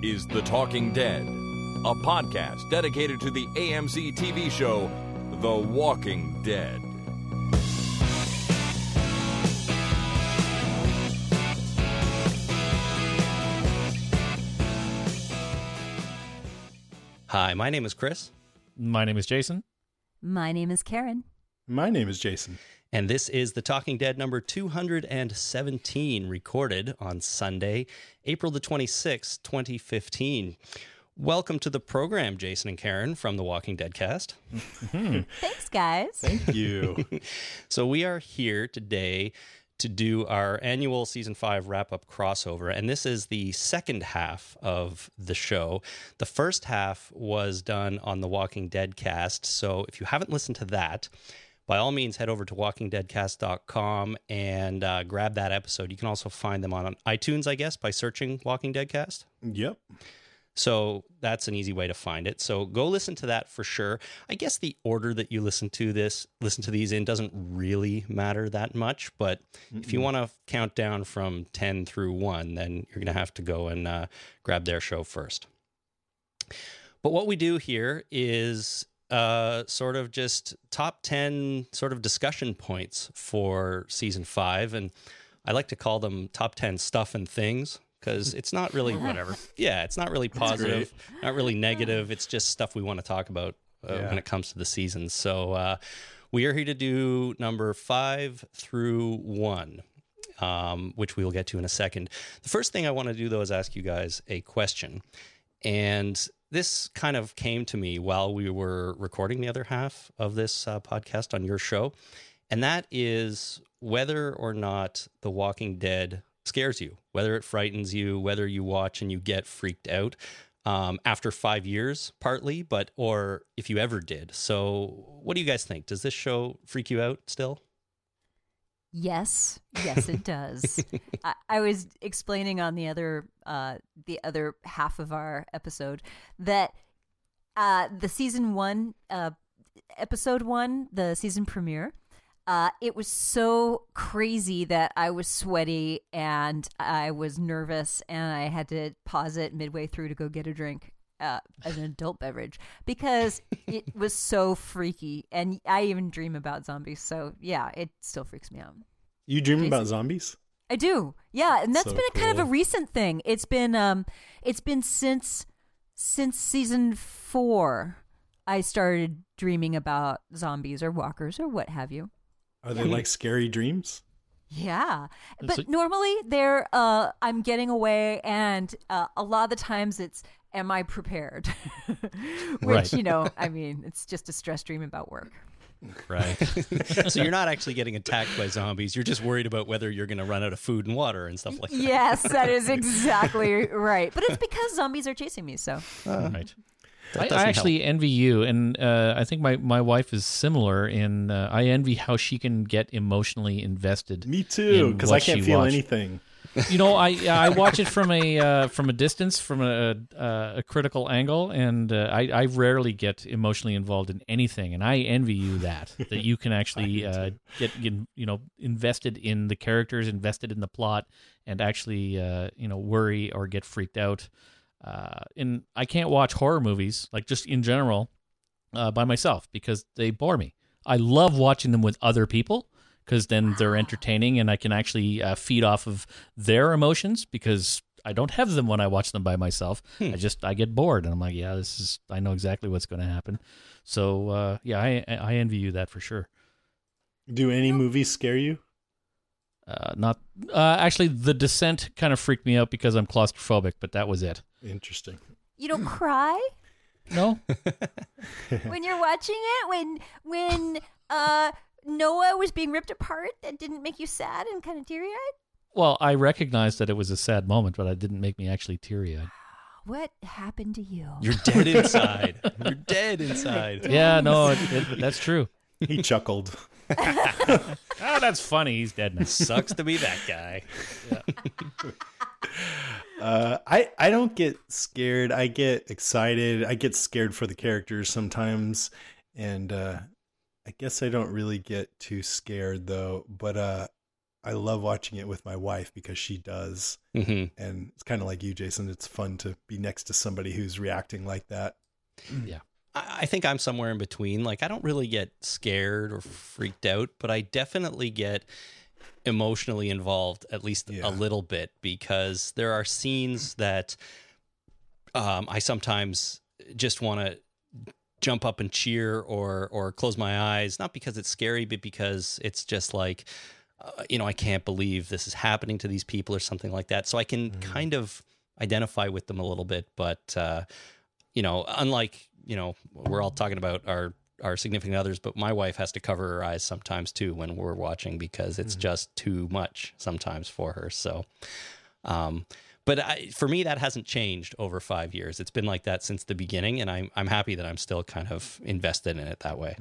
This is The Talking Dead, a podcast dedicated to the AMC TV show The Walking Dead. Hi, my name is Chris, My name is Jason. My name is Karen. My name is Jason. and this is The Talking Dead number 217, recorded on Sunday, April the 26th, 2015. Welcome to the program, Jason and Karen from the Walking Dead cast. Hmm. Thanks, guys. Thank you. So, we are here today to do our annual season five wrap up crossover. And this is the second half of the show. The first half was done on the Walking Dead cast. So, if you haven't listened to that, by all means, head over to walkingdeadcast.com and uh, grab that episode. You can also find them on iTunes, I guess, by searching Walking Dead Cast. yep. So that's an easy way to find it. So go listen to that for sure. I guess the order that you listen to this, listen to these in doesn't really matter that much. But if you want to count down from 10 through 1, then you're going to have to go and uh, grab their show first. But what we do here is uh, sort of just top 10 sort of discussion points for season five. And I like to call them top 10 stuff and things because it's not really whatever. Yeah, it's not really positive, not really negative. It's just stuff we want to talk about uh, Yeah. when it comes to the season. So uh, we are here to do number five through one. Um, which we will get to in a second. The first thing I want to do, though, is ask you guys a question. And this kind of came to me while we were recording the other half of this uh, podcast on your show. And that is whether or not The Walking Dead scares you, whether it frightens you, whether you watch and you get freaked out um, after five years, partly, but or if you ever did. So, what do you guys think? Does this show freak you out still? Yes, yes, it does. I, I was explaining on the other uh, the other half of our episode that uh, the season one uh, episode one, the season premiere, uh, it was so crazy that I was sweaty and I was nervous and I had to pause it midway through to go get a drink. Uh, an adult beverage because it was so freaky and I even dream about zombies so yeah it still freaks me out You dream Jason? about zombies? I do. Yeah, and that's So been a kind of a recent thing. It's been um it's been since since season 4 I started dreaming about zombies or walkers or what have you. Are they like scary dreams? Yeah. But normally they're uh I'm getting away and uh, a lot of the times it's am I prepared? Which, Right. you know, I mean, it's just a stress dream about work. Right. so you're not actually getting attacked by zombies. You're just worried about whether you're going to run out of food and water and stuff like that. Yes, that is exactly right. But it's because zombies are chasing me, so right. I, I actually envy you, and uh, I think my, my wife is similar. In uh, I envy how she can get emotionally invested. Me too, because I can't feel watched. anything. You know, I I watch it from a uh, from a distance, from a uh, a critical angle, and uh, I I rarely get emotionally involved in anything, and I envy you that that you can actually uh, get, get you know invested in the characters, invested in the plot, and actually uh, you know worry or get freaked out. Uh, and I can't watch horror movies like just in general uh, by myself because they bore me. I love watching them with other people because then they're entertaining and I can actually uh, feed off of their emotions because I don't have them when I watch them by myself. I just I get bored and I'm like, yeah, this is I know exactly what's going to happen. So uh, yeah, I I envy you that for sure. Do any movies scare you? Uh, not uh, actually, The Descent kind of freaked me out because I'm claustrophobic, but that was it. Interesting. you don't cry No, when you're watching it when when uh Noah was being ripped apart that didn't make you sad and kind of teary-eyed? well, I recognized that it was a sad moment, but it didn't make me actually teary eyed. What happened to you? You're dead inside. You're dead inside. Yeah, no, it, it, that's true. He chuckled. Oh, that's funny. He's dead now. Sucks to be that guy. Uh, I I don't get scared. I get excited. I get scared for the characters sometimes, and uh, I guess I don't really get too scared though. But uh, I love watching it with my wife because she does, hmm and it's kind of like you, Jason. It's fun to be next to somebody who's reacting like that. I I think I'm somewhere in between. Like, I don't really get scared or freaked out, but I definitely get emotionally involved, at least Yeah. a little bit, because there are scenes that um, I sometimes just want to jump up and cheer or or close my eyes, not because it's scary, but because it's just like, uh, you know, I can't believe this is happening to these people or something like that. So I can kind of identify with them a little bit, but uh, you know, unlike you know, we're all talking about our our significant others, but my wife has to cover her eyes sometimes too when we're watching because it's just too much sometimes for her. So, um, but I, for me, that hasn't changed over five years. It's been like that since the beginning, and I'm I'm happy that I'm still kind of invested in it that way.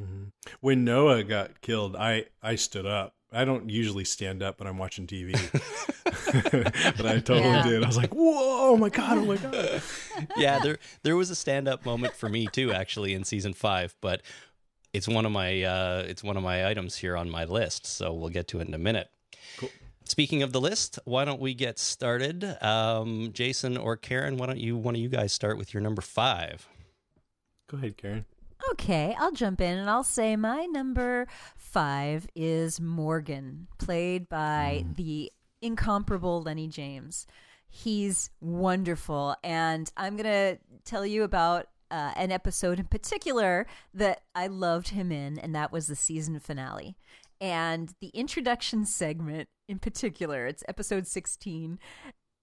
When Noah got killed, I I stood up. I don't usually stand up when I'm watching TV, but I totally Yeah. did. I was like, "Whoa! Oh my god! Oh my god!" yeah, there there was a stand up moment for me too, actually, in season five. But it's one of my uh, it's one of my items here on my list, so we'll get to it in a minute. Cool. Speaking of the list, why don't we get started? Um, Jason or Karen, why don't you one of you guys start with your number five? Go ahead, Karen. Okay, I'll jump in and I'll say my number five is Morgan, played by the incomparable Lenny James. He's wonderful, and I'm gonna tell you about uh, an episode in particular that I loved him in, and that was the season finale. And the introduction segment in particular, it's episode 16.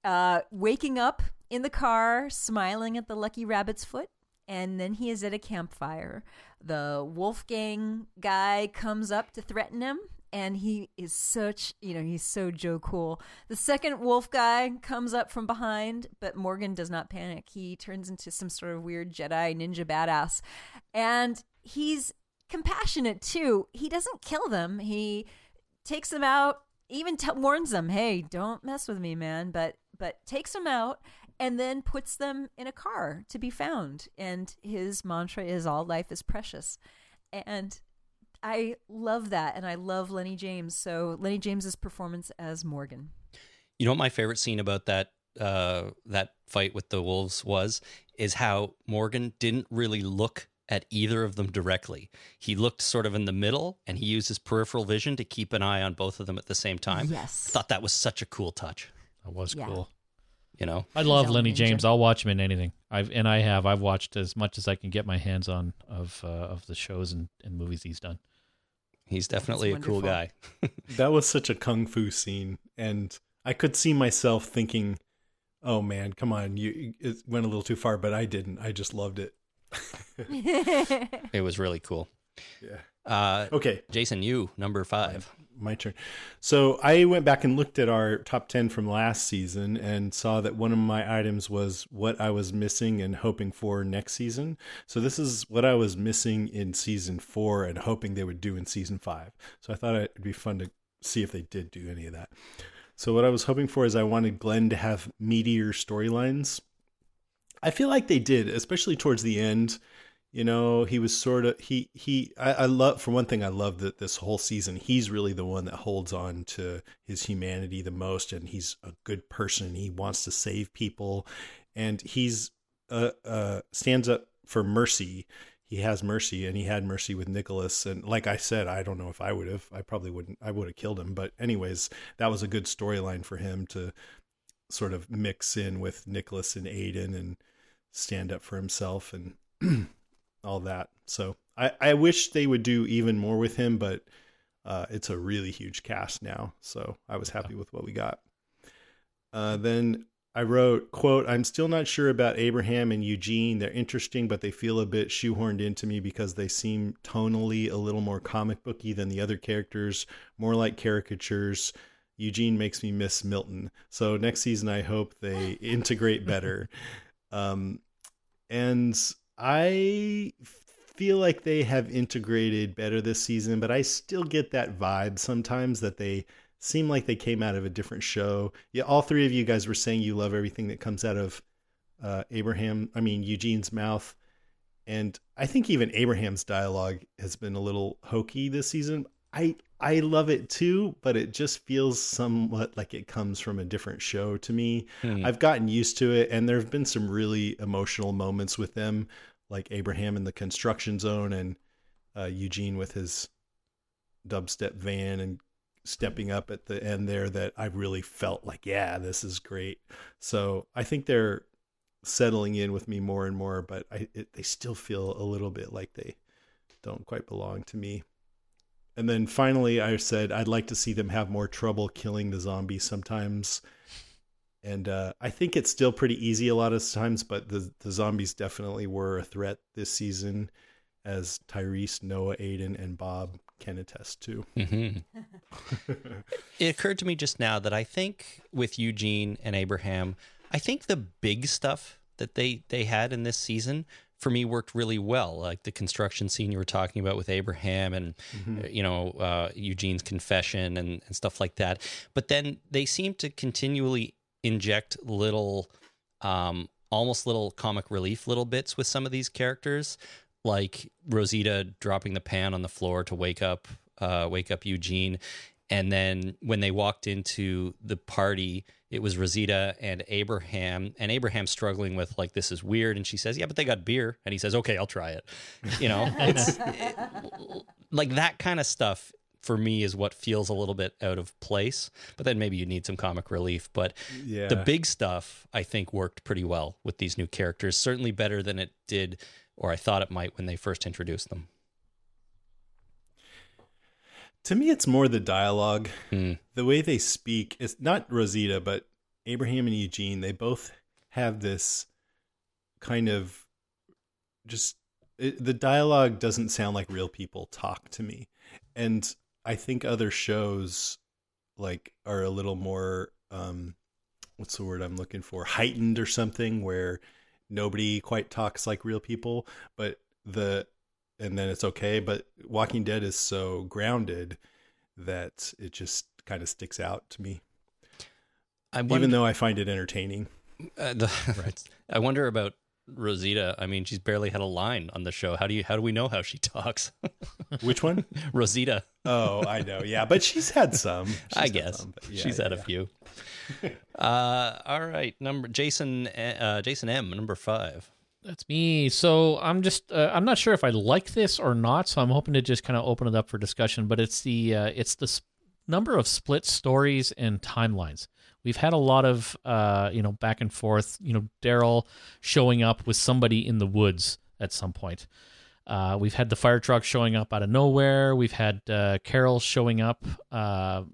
Uh, waking up in the car, smiling at the lucky rabbit's foot, and then he is at a campfire. The Wolfgang guy comes up to threaten him, and he is such, you know, he's so Joe cool. The second wolf guy comes up from behind, but Morgan does not panic. He turns into some sort of weird Jedi ninja badass, and he's compassionate too. He doesn't kill them. He takes them out, even t- warns them, "Hey, don't mess with me, man." But but takes them out and then puts them in a car to be found. And his mantra is all life is precious. And I love that and I love Lenny James. So Lenny James's performance as Morgan. You know what my favorite scene about that uh, that fight with the wolves was is how Morgan didn't really look at either of them directly. He looked sort of in the middle, and he used his peripheral vision to keep an eye on both of them at the same time. Yes. I thought that was such a cool touch. That was Yeah. cool. You know, I love Lenny ninja. James. I'll watch him in anything. I've and I have. I've watched as much as I can get my hands on of uh, of the shows and, and movies he's done. he's definitely a cool guy. That was such a kung fu scene, and I could see myself thinking, "Oh man, come on, you it went a little too far," but I didn't. I just loved it. It was really cool. Yeah. Uh, Okay, Jason, you number five. my turn. So I went back and looked at our top 10 from last season and saw that one of my items was what I was missing and hoping for next season. So this is what I was missing in season four and hoping they would do in season five. So I thought it'd be fun to see if they did do any of that. So what I was hoping for is I wanted Glenn to have meatier storylines. I feel like they did, especially towards the end you know he was sort of he he I, I love for one thing i love that this whole season he's really the one that holds on to his humanity the most and he's a good person he wants to save people and he's uh uh stands up for mercy. He has mercy and he had mercy with nicholas and like i said i don't know if i would have i probably wouldn't i would have killed him but anyways that was a good storyline for him to sort of mix in with nicholas and aiden and stand up for himself and all that. So I, I wish they would do even more with him, but uh, it's a really huge cast now. So I was happy with what we got. Uh, then I wrote, quote, I'm still not sure about Abraham and Eugene. They're interesting, but they feel a bit shoehorned into me because they seem tonally a little more comic booky than the other characters, more like caricatures. Eugene makes me miss Milton. So next season, I hope they integrate better. Um, and I feel like they have integrated better this season, but I still get that vibe sometimes that they seem like they came out of a different show. Yeah, all three of you guys were saying you love everything that comes out of uh, Abraham, I mean Eugene's mouth, and I think even Abraham's dialogue has been a little hokey this season. I I love it too, but it just feels somewhat like it comes from a different show to me. Hmm. I've gotten used to it, and there have been some really emotional moments with them, like Abraham in the construction zone and uh, Eugene with his dubstep van and stepping up at the end there that I really felt like, yeah, this is great. So I think they're settling in with me more and more, but I it, they still feel a little bit like they don't quite belong to me. And then finally, I said I'd like to see them have more trouble killing the zombies sometimes. And uh, I think it's still pretty easy a lot of times, but the the zombies definitely were a threat this season, as Tyrese, Noah, Aiden, and Bob can attest to. hmm it occurred to me just now that I think with Eugene and Abraham, I think the big stuff that they they had in this season for me worked really well. Like the construction scene you were talking about with Abraham and uh, you know uh, Eugene's confession and, and stuff like that. But then they seem to continually inject little, um, almost little comic relief little bits with some of these characters, like Rosita dropping the pan on the floor to wake up uh, wake up Eugene. And then when they walked into the party, it was Rosita and Abraham, and Abraham struggling with like this is weird, and she says, "Yeah, but they got beer," and he says, "Okay, I'll try it." You know, it's it- like that kind of stuff for me is what feels a little bit out of place. But then maybe you need some comic relief. But Yeah. the big stuff I think worked pretty well with these new characters, certainly better than it did, or I thought it might when they first introduced them. To me, it's more the dialogue, Hmm. the way they speak. It's not Rosita, but Abraham and Eugene. They both have this kind of just it, the dialogue doesn't sound like real people talk to me, and I think other shows like are a little more um, what's the word I'm looking for heightened or something where nobody quite talks like real people, but the and then it's okay. But Walking Dead is so grounded that it just kind of sticks out to me, I even though I find it entertaining. uh, the, I wonder about Rosita. I mean, she's barely had a line on the show. How do you? How do we know how she talks? Which one? Rosita, Oh, I know. Yeah, but she's had some. She's I guess some, yeah, she's had yeah. a few. uh, all right, number Jason. Uh, Jason M. Number five. That's me. So I'm just uh, I'm not sure if I like this or not. So I'm hoping to just kind of open it up for discussion. But it's the uh, it's the s- number of split stories and timelines. We've had a lot of uh, you know back and forth. You know Daryl showing up with somebody in the woods at some point. Uh, we've had the fire truck showing up out of nowhere. We've had uh, Carol showing up uh,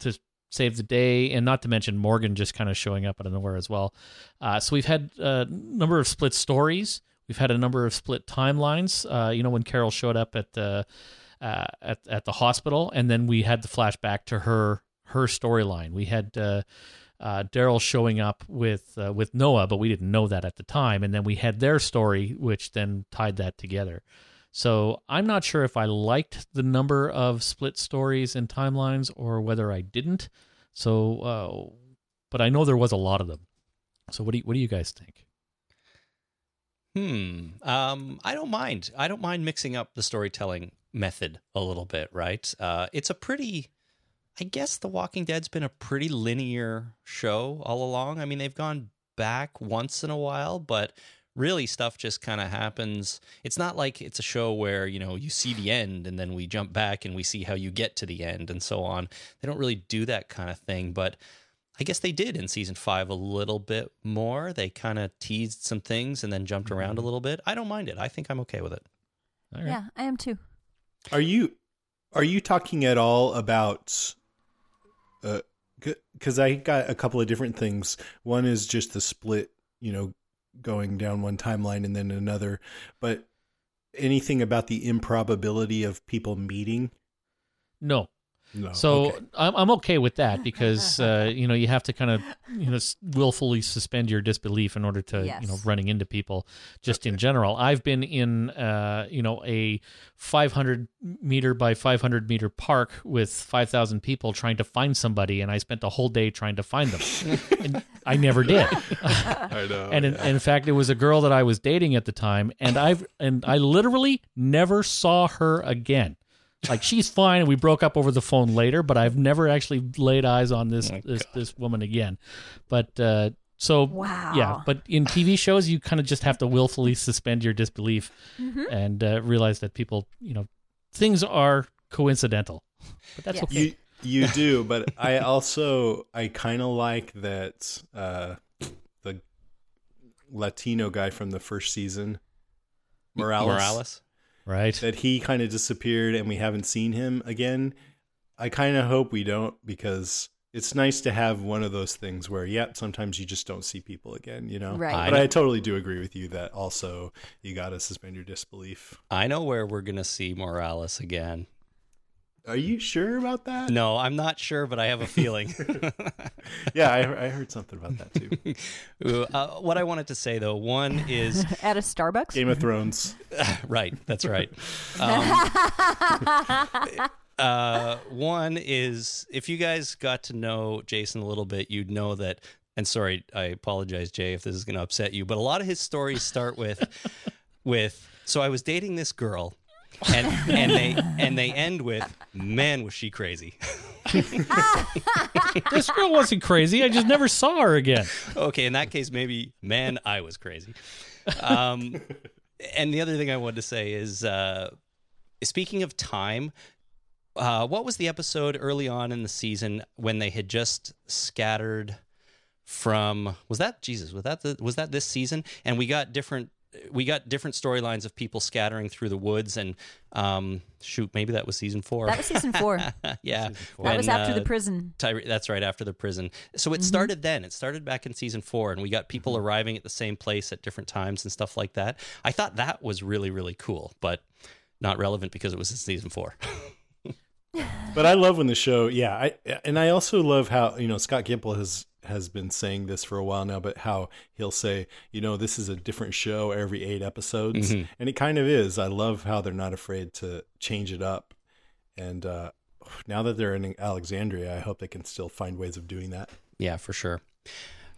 to save the day, and not to mention Morgan just kind of showing up out of nowhere as well. Uh, so we've had a number of split stories. We've had a number of split timelines. Uh, you know, when Carol showed up at the uh, at at the hospital, and then we had the flashback to her her storyline. We had uh, uh, Daryl showing up with uh, with Noah, but we didn't know that at the time, and then we had their story, which then tied that together. So I'm not sure if I liked the number of split stories and timelines or whether I didn't. So, uh, but I know there was a lot of them. So what do you, what do you guys think? Hmm. Um, I don't mind. I don't mind mixing up the storytelling method a little bit, right? Uh, it's a pretty, I guess The Walking Dead's been a pretty linear show all along. I mean, they've gone back once in a while, but really stuff just kind of happens. It's not like it's a show where, you know, you see the end and then we jump back and we see how you get to the end and so on. They don't really do that kind of thing, but I guess they did in season five a little bit more. They kind of teased some things and then jumped around a little bit. I don't mind it. I think I'm okay with it. All right. Yeah, I am too. Are you are you talking at all about uh cuz I got a couple of different things. One is just the split, you know, going down one timeline and then another, but anything about the improbability of people meeting? No. No. So okay. I'm I'm okay with that because uh, you know you have to kind of you know willfully suspend your disbelief in order to you know running into people just in general. I've been in uh, you know a 500 meter by 500 meter park with 5,000 people trying to find somebody, and I spent a whole day trying to find them. and I never did. I know. and in, in fact, it was a girl that I was dating at the time, and I've and I literally never saw her again. Like she's fine, and we broke up over the phone later, but I've never actually laid eyes on this Oh, this this woman again. But uh, so Wow. yeah. But in TV shows, you kind of just have to willfully suspend your disbelief Mm-hmm. and uh, realize that people, you know, things are coincidental. But that's Yes. okay. You you do, but I also I kind of like that uh, the Latino guy from the first season, Morales, Morales. Right? that he kind of disappeared and we haven't seen him again. I kind of hope we don't because it's nice to have one of those things where, yeah, sometimes you just don't see people again, you know. Right. But know- I totally do agree with you that also you got to suspend your disbelief. I know where we're gonna see Morales again. Are you sure about that? No, I'm not sure, but I have a feeling. Yeah, I, I heard something about that too. uh, what I wanted to say though, one is At a Starbucks? Game of Thrones. right. That's right. Um, uh, one is if you guys got to know Jason a little bit, you'd know that. And sorry, I apologize, Jay, if this is going to upset you, but a lot of his stories start with, with. So I was dating this girl, and and they and they end with, man, was she crazy? this girl wasn't crazy. I just never saw her again. okay, in that case, maybe, man, I was crazy. Um, and the other thing I wanted to say is, uh, speaking of time, uh, what was the episode early on in the season when they had just scattered from? Was that Jesus? Was that the, was that this season? And we got different. We got different storylines of people scattering through the woods, and um, shoot, maybe that was season four. That was season four. yeah, that was after the uh, prison. Tyre- that's right after the prison. So Mm-hmm. it started then. It started back in season four, and we got people arriving at the same place at different times and stuff like that. I thought that was really really cool, but not relevant because it was in season four. But I love when the show, yeah, I and I also love how you know Scott Gimple has has been saying this for a while now, but how he'll say, you know, this is a different show every eight episodes, Mhm. and it kind of is. I love how they're not afraid to change it up, and uh, now that they're in Alexandria, I hope they can still find ways of doing that. yeah, for sure.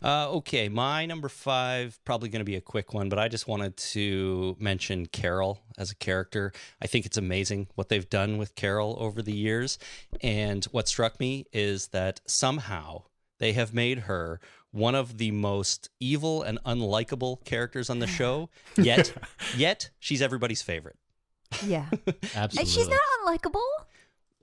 Uh, okay, my number five probably going to be a quick one, but I just wanted to mention Carol as a character. I think it's amazing what they've done with Carol over the years, and what struck me is that somehow they have made her one of the most evil and unlikable characters on the show. Yet, yet she's everybody's favorite. Yeah. Absolutely. And she's not unlikable?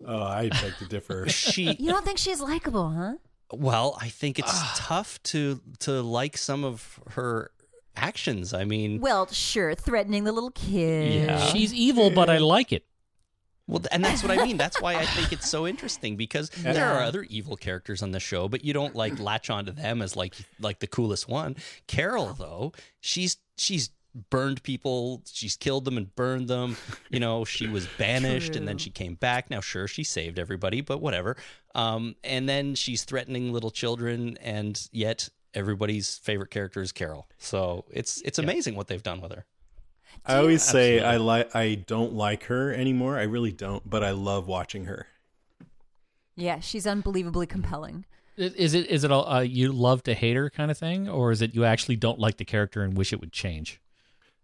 Oh, I beg to differ. She You don't think she's likable, huh? Well, I think it's ah. tough to to like some of her actions. I mean, Well, sure, threatening the little kid. Yeah. She's evil, but I like it. Well, and that's what I mean. That's why I think it's so interesting because there are other evil characters on the show, but you don't like latch onto them as like like the coolest one. Carol, though, she's she's burned people. She's killed them and burned them. You know she was banished and then she came back. Now sure she saved everybody but whatever. Um and then she's threatening little children and yet everybody's favorite character is carol. So it's it's amazing what they've done with her I always say I like I don't like her anymore. I really don't, but I love watching her. Yeah, she's unbelievably compelling. Is it is it a uh, you love to hate her kind of thing, or is it you actually don't like the character and wish it would change?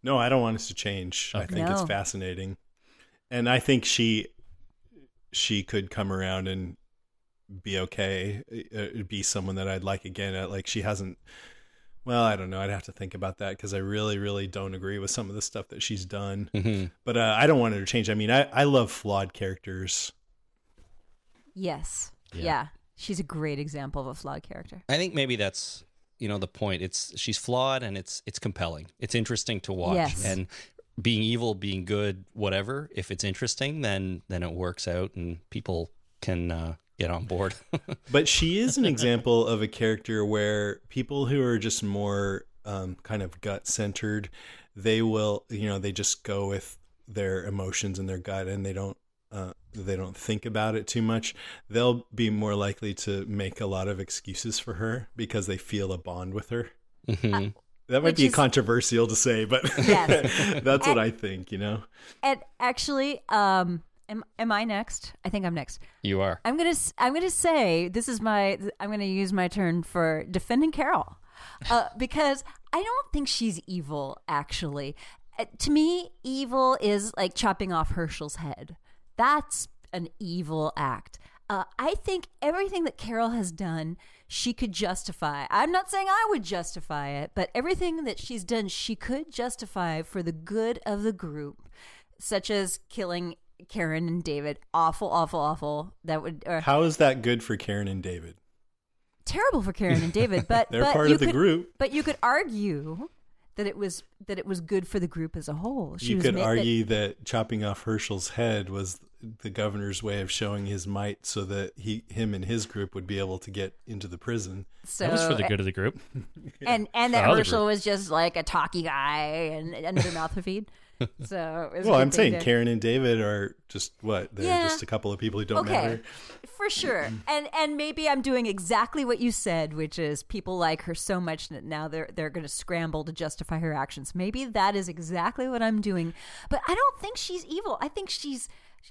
No, I don't want us to change. I think it's fascinating, and I think she she could come around and be okay, uh, be someone that I'd like again. Uh, Like she hasn't. Well, I don't know. I'd have to think about that because I really, really don't agree with some of the stuff that she's done. mm-hmm. But uh, I don't want her to change. I mean, I, I love flawed characters. Yes. Yeah. Yeah. She's a great example of a flawed character. I think maybe that's you know the point. It's she's flawed and it's it's compelling. It's interesting to watch. Yes. And being evil, being good, whatever. If it's interesting, then then it works out and people can uh, get on board. But she is an example of a character where people who are just more um, kind of gut centered, they will, you know, they just go with their emotions and their gut, and they don't, uh, they don't think about it too much. They'll be more likely to make a lot of excuses for her because they feel a bond with her. Mhm. That might Which be is- controversial to say, but Yes. that's what I think. You know. And actually, um, am am I next? I think I'm next. You are. I'm gonna I'm gonna say this is my I'm gonna use my turn for defending Carol, uh, because I don't think she's evil. Actually, uh, to me, evil is like chopping off Hershel's head. That's an evil act. Uh, I think everything that Carol has done, she could justify. I'm not saying I would justify it, but everything that she's done, she could justify for the good of the group, such as killing Karen and David. Awful, awful, awful. That would or How is that good for Karen and David? terrible for Karen and David. But They're but part you of the could- group. But you could argue that it was that it was good for the group as a whole. She you was could ma- that- argue that chopping off Hershel's head was the governor's way of showing his might so that he him and his group would be able to get into the prison. so, That was for the good of the group. and and that For Hershel was just like a talky guy and another mouth to feed. So Well, I'm saying to- Karen and David are just what? They're Yeah. just a couple of people who don't okay, matter. for sure. And and maybe I'm doing exactly what you said, which is people like her so much that now they're they're going to scramble to justify her actions. Maybe that is exactly what I'm doing. But I don't think she's evil. I think she's.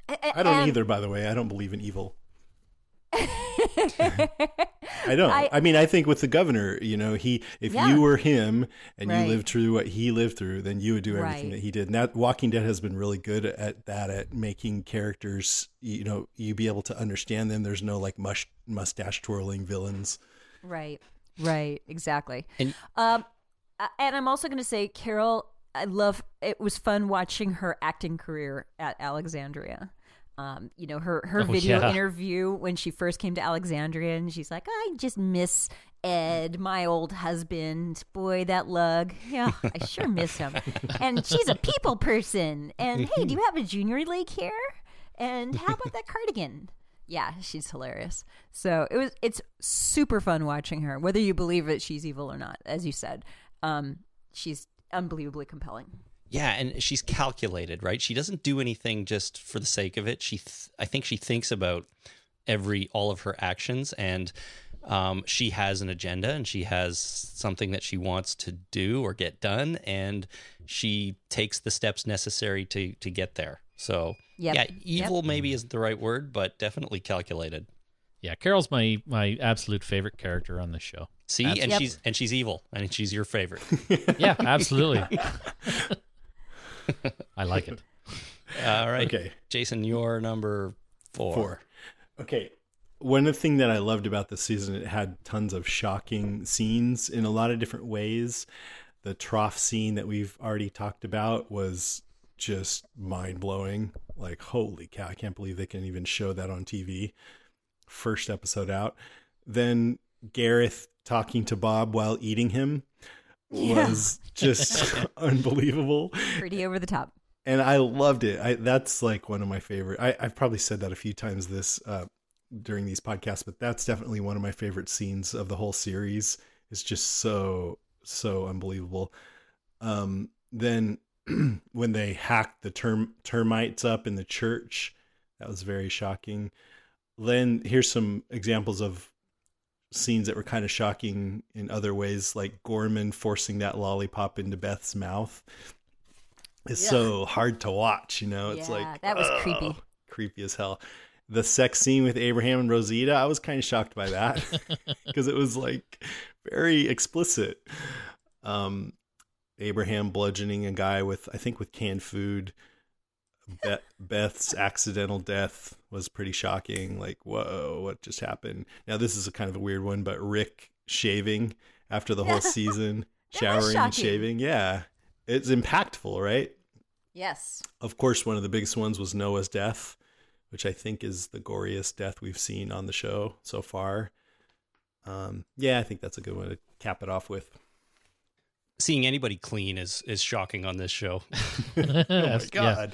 I don't and- either, by the way. I don't believe in evil. I don't. I, I- mean, I think with the governor, you know, he if Yeah. you were him and Right. you lived through what he lived through, then you would do everything Right. that he did. And that Walking Dead has been really good at that, at making characters, you know, you be able to understand them. There's no like mush, mustache twirling villains. Right. Right. Exactly. And- um, and I'm also going to say, Carol, I love. It was fun watching her acting career at Alexandria. Um, you know her her Oh, video yeah. interview when she first came to Alexandria, and she's like, "I just miss Ed, my old husband. Boy, that lug. Yeah, I sure miss him. And she's a people person. And hey, do you have a junior league here? And how about that cardigan? Yeah, she's hilarious. So it was it's super fun watching her, whether you believe that she's evil or not, as you said. Um, she's unbelievably compelling. Yeah, and she's calculated, right? She doesn't do anything just for the sake of it. She, th- I think, she thinks about every all of her actions, and um, she has an agenda, and she has something that she wants to do or get done, and she takes the steps necessary to to get there. So, Yep. yeah, evil maybe isn't the right word, but definitely calculated. Yeah, Carol's my my absolute favorite character on this show. See, and Yep. she's and she's evil, and she's your favorite. Yeah, absolutely. I like it. All right, Okay. Jason, you're number four. Four. Okay. One of the thing that I loved about this season, it had tons of shocking scenes in a lot of different ways. The trough scene that we've already talked about was just mind blowing. Like, holy cow, I can't believe they can even show that on TV. First episode out. Then Gareth talking to Bob while eating him Yeah. was just unbelievable Pretty over the top. and I loved it. I that's like one of my favorite. I, I've probably said that a few times this uh, during these podcasts, but that's definitely one of my favorite scenes of the whole series. It's just so so unbelievable. Um, then when they hacked the term termites up in the church, that was very shocking. Then here's some examples of scenes that were kind of shocking in other ways, like Gorman forcing that lollipop into Beth's mouth. It's Yeah. so hard to watch, you know. It's Yeah, like that was oh, creepy. creepy as hell. The sex scene with Abraham and Rosita, I was kind of shocked by that because it was like very explicit. Um, Abraham bludgeoning a guy with, I think, with canned food. Beth, Beth's accidental death was pretty shocking. Like, whoa, what just happened? Now, this is a kind of a weird one, but Rick shaving after the whole season, showering and shaving. Yeah, it's impactful, right? Yes. Of course, one of the biggest ones was Noah's death, which I think is the goriest death we've seen on the show so far. Um, yeah, I think that's a good one to cap it off with. Seeing anybody clean is is shocking on this show. Oh my Yeah.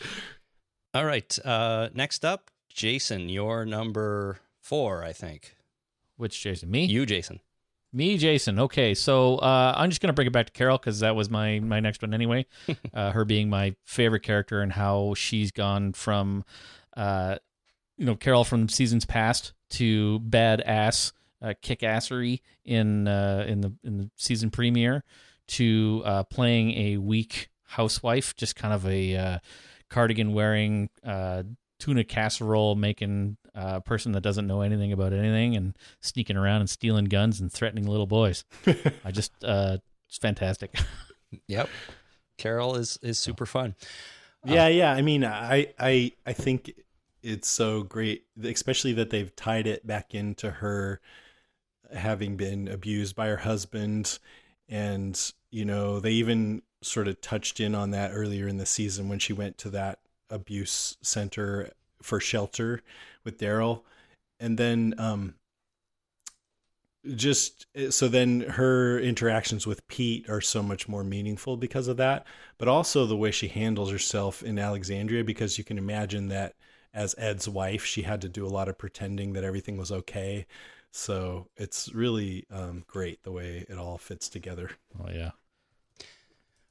All right. Uh, next up, Jason, you're number four, I think. Which Jason? Me? You, Jason. Me, Jason. Okay, so uh, I'm just gonna bring it back to Carol because that was my my next one anyway. uh, her being my favorite character and how she's gone from, uh, you know, Carol from seasons past to badass, uh, kick assery in uh, in the in the season premiere to uh, playing a weak housewife, just kind of a uh, cardigan wearing, uh, tuna casserole making uh, person that doesn't know anything about anything and sneaking around and stealing guns and threatening little boys. I just, uh, it's fantastic. Yep. Carol is is super fun. Yeah, yeah. I mean, I, I, I think it's so great, especially that they've tied it back into her having been abused by her husband. And, you know, they even sort of touched in on that earlier in the season when she went to that abuse center for shelter with Daryl. And then, um, just so then her interactions with Pete are so much more meaningful because of that, but also the way she handles herself in Alexandria, because you can imagine that as Ed's wife, she had to do a lot of pretending that everything was okay. So it's really um, great the way it all fits together. Oh yeah.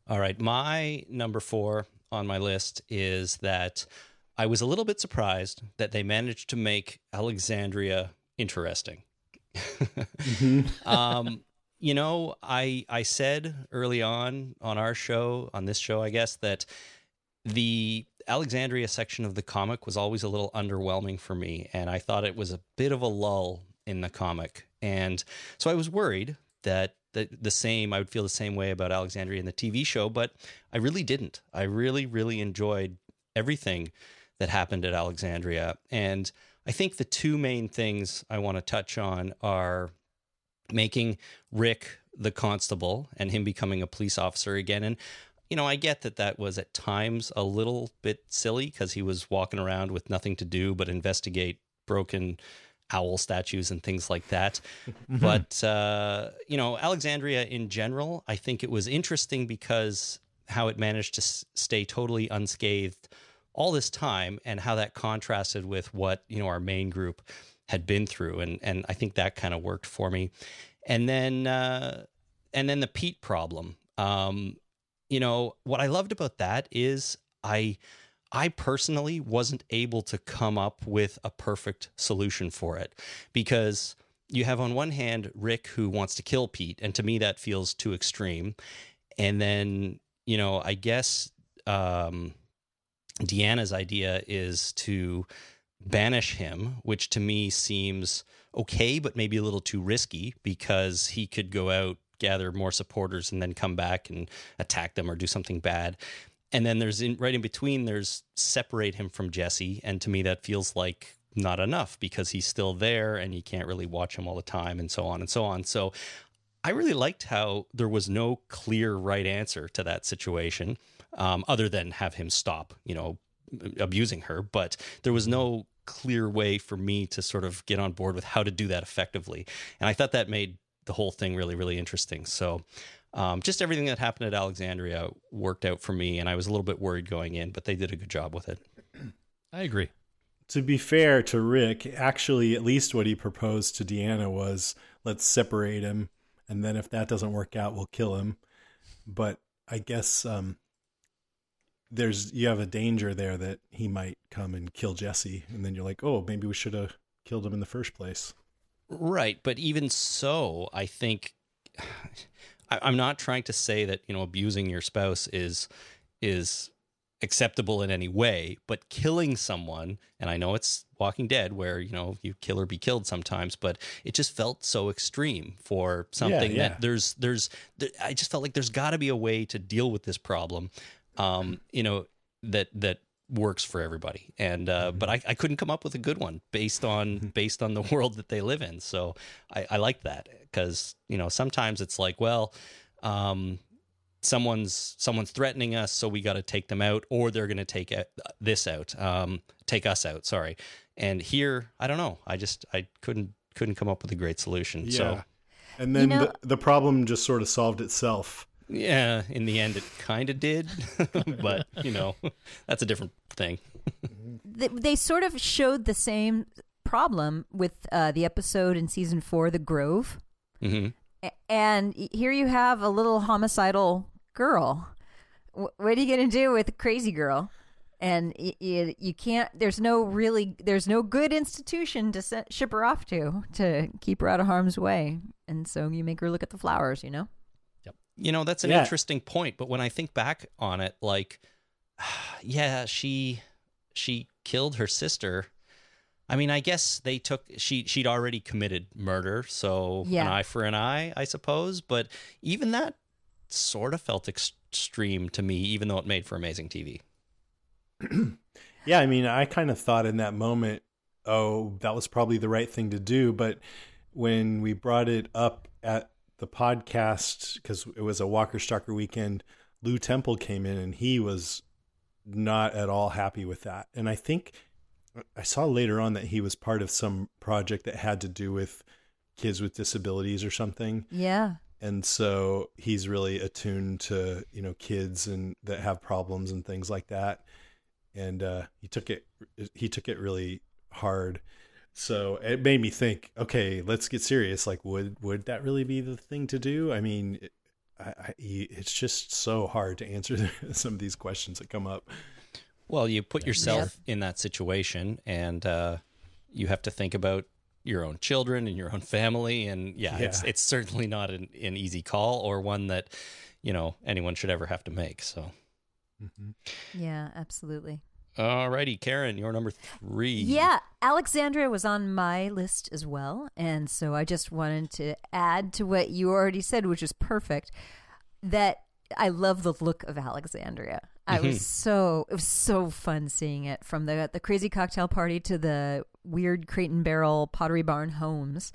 All right, my number four on my list is that I was a little bit surprised that they managed to make Alexandria interesting. mm-hmm. um, you know, I I said early on on our show, on this show, I guess, that the Alexandria section of the comic was always a little underwhelming for me, and I thought it was a bit of a lull in the comic, and so I was worried that the the same I would feel the same way about Alexandria in the TV show, but I really didn't. I really really enjoyed everything that happened at Alexandria, and I think the two main things I want to touch on are making Rick the constable and him becoming a police officer again. And, you know, I get that that was at times a little bit silly because he was walking around with nothing to do but investigate broken owl statues and things like that. Mm-hmm. But, uh, you know, Alexandria in general, I think it was interesting because how it managed to s- stay totally unscathed all this time and how that contrasted with what you know our main group had been through and and I think that kind of worked for me and then uh, and then the Pete problem um, you know what I loved about that is I I personally wasn't able to come up with a perfect solution for it because you have on one hand Rick who wants to kill Pete and to me that feels too extreme and then you know I guess um, Deanna's idea is to banish him, which to me seems okay, but maybe a little too risky because he could go out, gather more supporters, and then come back and attack them or do something bad. And then there's in, right in between, there's separate him from Jesse. And to me, that feels like not enough because he's still there and you can't really watch him all the time and so on and so on. So I really liked how there was no clear right answer to that situation um, other than have him stop, you know, abusing her. But there was no clear way for me to sort of get on board with how to do that effectively. And I thought that made the whole thing really, really interesting. So um, just everything that happened at Alexandria worked out for me. And I was a little bit worried going in, but they did a good job with it. I agree. To be fair to Rick, actually, at least what he proposed to Deanna was let's separate him. And then if that doesn't work out, we'll kill him. But I guess um, there's you have a danger there that he might come and kill Jesse, and then you're like, oh, maybe we should have killed him in the first place. Right, but even so, I think I, I'm not trying to say that you know abusing your spouse is is acceptable in any way, but killing someone, and I know it's Walking Dead where, you know, you kill or be killed sometimes, but it just felt so extreme for something yeah, yeah. that there's, there's, there, I just felt like there's got to be a way to deal with this problem um, you know, that that works for everybody. And uh, mm-hmm. but I, I couldn't come up with a good one based on based on the world that they live in. So I, I like that because you know sometimes it's like, well, um, someone's someone's threatening us, so we got to take them out, or they're going to take this out, um, take us out. Sorry. And here, I don't know. I just I couldn't couldn't come up with a great solution. Yeah. So. And then you know, the, the problem just sort of solved itself yeah, in the end, it kind of did, but you know, that's a different thing. they, they, sort of showed the same problem with uh, the episode in season four, "The Grove," mm-hmm. and here you have a little homicidal girl. what are you going to do with a crazy girl? And you, you can't. There's no really. There's no good institution to set, ship her off to to keep her out of harm's way. And so you make her look at the flowers. You know. You know, that's an yeah. interesting point, but when I think back on it, like yeah, she she killed her sister. I mean, I guess they took she she'd already committed murder, so yeah. an eye for an eye, I suppose, but even that sort of felt extreme to me even though it made for amazing TV. yeah, I mean, I kind of thought in that moment, oh, that was probably the right thing to do. But when we brought it up at the podcast, because it was a Walker Stalker weekend, Lew Temple came in and he was not at all happy with that. And I think I saw later on that he was part of some project that had to do with kids with disabilities or something. Yeah. And so he's really attuned to, you know, kids and that have problems and things like that. And uh, he took it he took it really hard. So it made me think, okay, let's get serious. Like would would that really be the thing to do? I mean, I, I, it's just so hard to answer some of these questions that come up. Well, you put yourself in that situation, and uh, you have to think about your own children and your own family. And yeah, Yeah. it's it's certainly not an, an easy call or one that you know anyone should ever have to make. So, Yeah, absolutely. Alrighty, Karen, you're number three. Yeah, Alexandria was on my list as well. And so I just wanted to add to what you already said, which is perfect, that I love the look of Alexandria. I was mm-hmm. so it was so fun seeing it from the the crazy cocktail party to the weird crate and barrel pottery barn homes.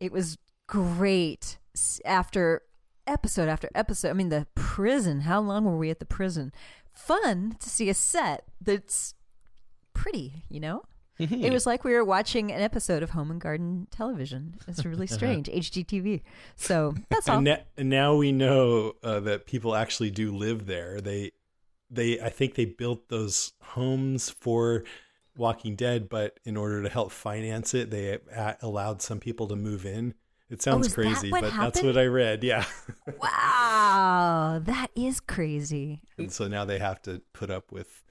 It was great after episode after episode. I mean, the prison. How long were we at the prison? Fun to see a set that's pretty, you know? Mm-hmm. It was like we were watching an episode of Home and Garden Television. It's really uh-huh. strange, HGTV. So that's all. And, na- and now we know uh, that people actually do live there. They, they, I think they built those homes for Walking Dead, but in order to help finance it, they a- allowed some people to move in. It sounds oh, is that crazy, what but that's what I read. Yeah. wow, that is crazy. and so now they have to put up with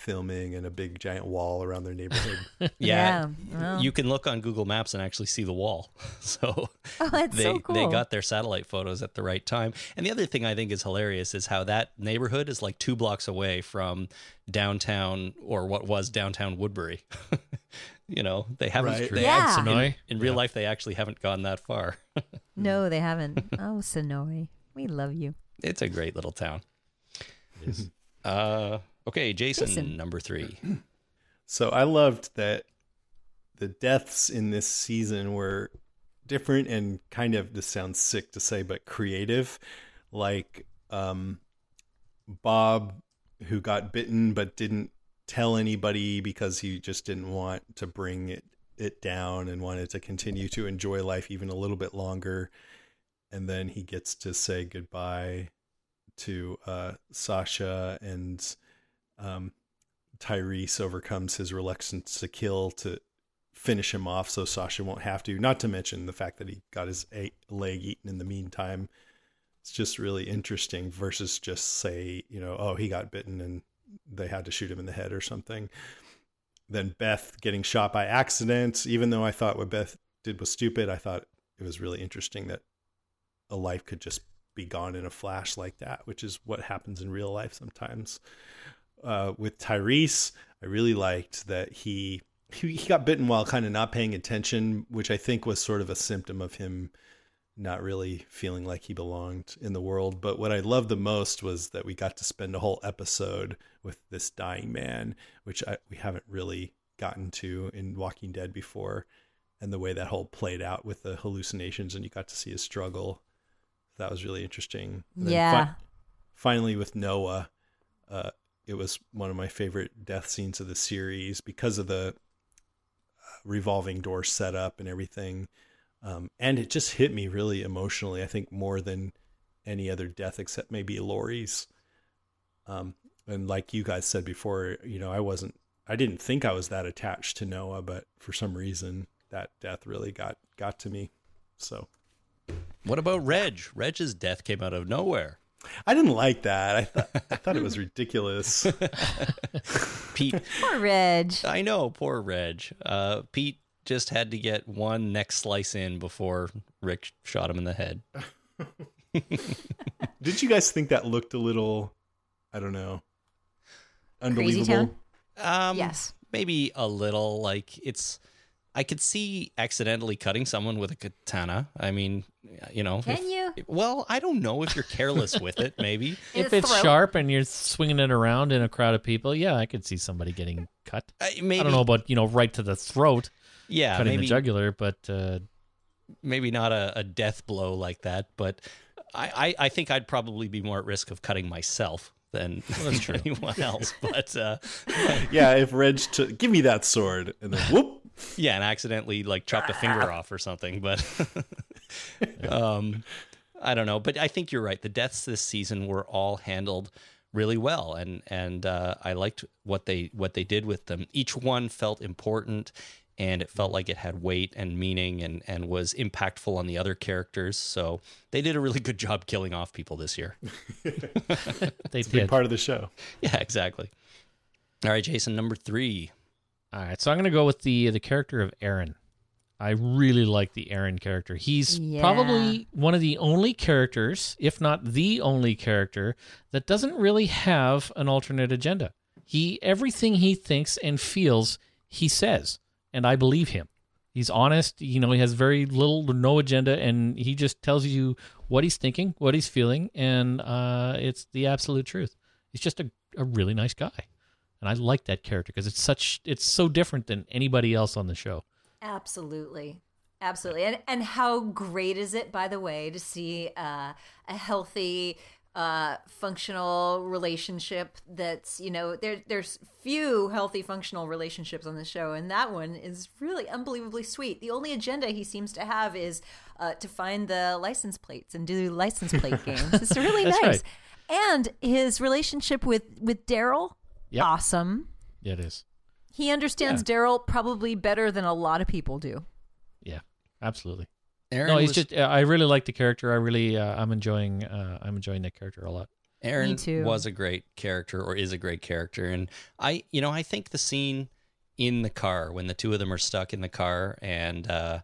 filming and a big giant wall around their neighborhood. yeah. well. You can look on Google Maps and actually see the wall. So Oh, that's they so cool. they got their satellite photos at the right time. And the other thing I think is hilarious is how that neighborhood is like two blocks away from downtown or what was downtown Woodbury. You know, they haven't. Right. They, Yeah. Senoia. In real life, they actually haven't gone that far. no, they haven't. Oh, Senoia, we love you. it's a great little town. Uh, okay, Jason, Jason. number three. So I loved that the deaths in this season were different and kind of this sounds sick to say, but creative. Like um, Bob, who got bitten but didn't tell anybody because he just didn't want to bring it it down and wanted to continue to enjoy life even a little bit longer. And then he gets to say goodbye to uh, Sasha and um, Tyreese overcomes his reluctance to kill to finish him off so Sasha won't have to. Not to mention the fact that he got his leg eaten in the meantime. It's just really interesting versus just say, you know, oh, he got bitten and they had to shoot him in the head or something. Then Beth getting shot by accident, even though I thought what Beth did was stupid, I thought it was really interesting that a life could just be gone in a flash like that, which is what happens in real life sometimes uh, with Tyreese, I really liked that he, he he got bitten while kind of not paying attention, which I think was sort of a symptom of him not really feeling like he belonged in the world. But what I loved the most was that we got to spend a whole episode with this dying man, which I, we haven't really gotten to in Walking Dead before, and the way that whole played out with the hallucinations, and you got to see his struggle. That was really interesting. Yeah. fi- finally, with Noah, uh, it was one of my favorite death scenes of the series because of the uh, revolving door setup and everything. Um, and it just hit me really emotionally. I think more than any other death except maybe Lori's. Um, and like you guys said before, you know, I wasn't, I didn't think I was that attached to Noah, but for some reason that death really got got to me. So What about Reg? Reg's death came out of nowhere. I didn't like that. I thought I thought it was ridiculous. Pete, Poor Reg. I know, poor Reg. Uh, Pete just had to get one neck slice in before Rick shot him in the head. Did you guys think that looked a little, I don't know, unbelievable? Um, Yes. maybe a little. Like it's, I could see accidentally cutting someone with a katana. I mean, you know, Can if, you? you? Well, I don't know if you're careless with it. Maybe if it's throat? sharp and you're swinging it around in a crowd of people, yeah, I could see somebody getting cut. Uh, maybe I don't know about you know right to the throat, Yeah, cutting maybe the jugular, but uh, maybe not a, a death blow like that, but I, I, I think I'd probably be more at risk of cutting myself than anyone else. But uh, Yeah, if Reg took, give me that sword, and then whoop. yeah, and accidentally like chopped a finger off or something. But um, I don't know. But I think you're right. The deaths this season were all handled really well, and and uh, I liked what they what they did with them. Each one felt important. And it felt like it had weight and meaning and, and was impactful on the other characters. So they did a really good job killing off people this year. they Big did. part of the show. Yeah, exactly. All right, Jason, number three. All right, so I'm going to go with the the character of Aaron. I really like the Aaron character. He's Yeah. probably one of the only characters, if not the only character, that doesn't really have an alternate agenda. He everything he thinks and feels, he says, and I believe him. He's honest, you know, he has very little to no agenda and he just tells you what he's thinking, what he's feeling, and uh, it's the absolute truth. He's just a, a really nice guy. And I like that character because it's such it's so different than anybody else on the show. Absolutely. Absolutely. And and how great is it, by the way, to see uh, a healthy, uh, functional relationship that's, you know, there there's few healthy functional relationships on the show, and that one is really unbelievably sweet. The only agenda he seems to have is uh, to find the license plates and do license plate games. It's really nice. right. And his relationship with with Daryl, Yep. awesome. Yeah, it is. He understands Daryl probably better than a lot of people do. Yeah, absolutely. Aaron no, he's was- just. I really like the character. I really. Uh, I'm enjoying. Uh, I'm enjoying that character a lot. Aaron too. was a great character or is a great character and I you know I think the scene in the car when the two of them are stuck in the car and uh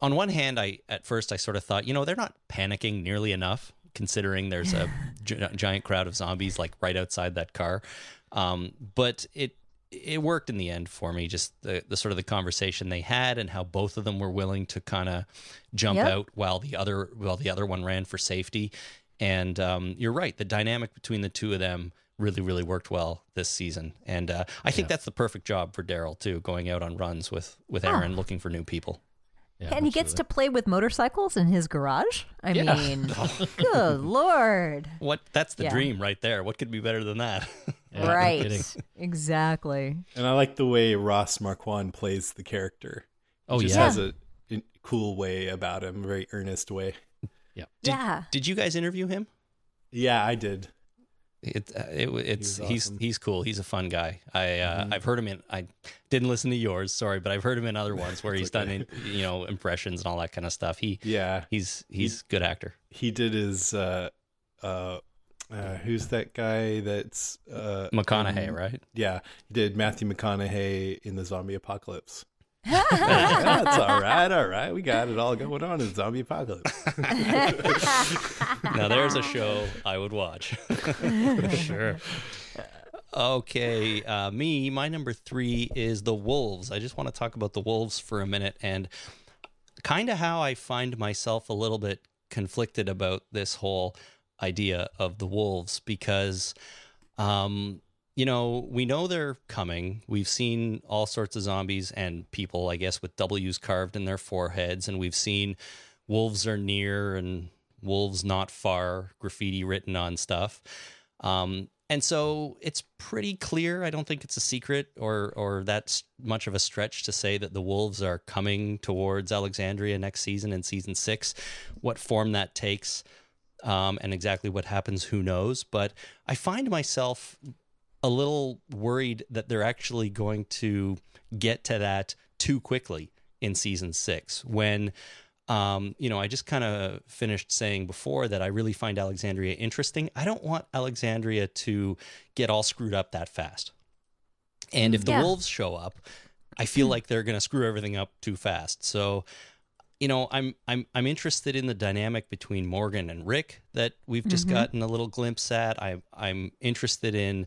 on one hand I at first I sort of thought you know they're not panicking nearly enough considering there's a gi- giant crowd of zombies like right outside that car um but it it worked in the end for me just the, the sort of the conversation they had and how both of them were willing to kind of jump Yep. out while the other while the other one ran for safety and um, you're right the dynamic between the two of them really really worked well this season and uh, i think that's the perfect job for daryl too going out on runs with with aaron looking for new people Yeah, and he gets to play with motorcycles in his garage. I Yeah. mean, good lord. what that's the Yeah. dream right there what could be better than that Yeah, right. kidding. exactly. And I like the way Ross Marquand plays the character. Oh He just yeah. has a, a cool way about him, a very earnest way. yeah. Did- yeah. did you guys interview him Yeah, I did. It, uh, it it's was he's awesome. he's cool. He's a fun guy. I uh, I've heard him in. I didn't listen to yours, sorry, but I've heard him in other ones where he's done in, you know impressions and all that kind of stuff. He Yeah, he's he's a good actor. he did his. Uh, uh, uh, who's that guy? That's uh, McConaughey, in- right? Yeah, he did Matthew McConaughey in the Zombie Apocalypse. That's all right, all right. We got it all going on in Zombie Apocalypse. Now there's a show I would watch. sure. Okay, uh, me, my number three is the Wolves. I just want to talk about the Wolves for a minute and kind of how I find myself a little bit conflicted about this whole idea of the Wolves because, um, you know, we know they're coming. We've seen all sorts of zombies and people, I guess, with W's carved in their foreheads, and we've seen wolves are near and wolves not far graffiti written on stuff. Um, and so it's pretty clear. I don't think it's a secret or or that's much of a stretch to say that the Wolves are coming towards Alexandria next season in season six. What form that takes um, and exactly what happens, who knows? But I find myself a little worried that they're actually going to get to that too quickly in season six when um, you know, I just kind of finished saying before that I really find Alexandria interesting. I don't want Alexandria to get all screwed up that fast. And if the Yeah. wolves show up, I feel like they're going to screw everything up too fast. So, you know, I'm I'm I'm interested in the dynamic between Morgan and Rick that we've just gotten a little glimpse at. I I'm interested in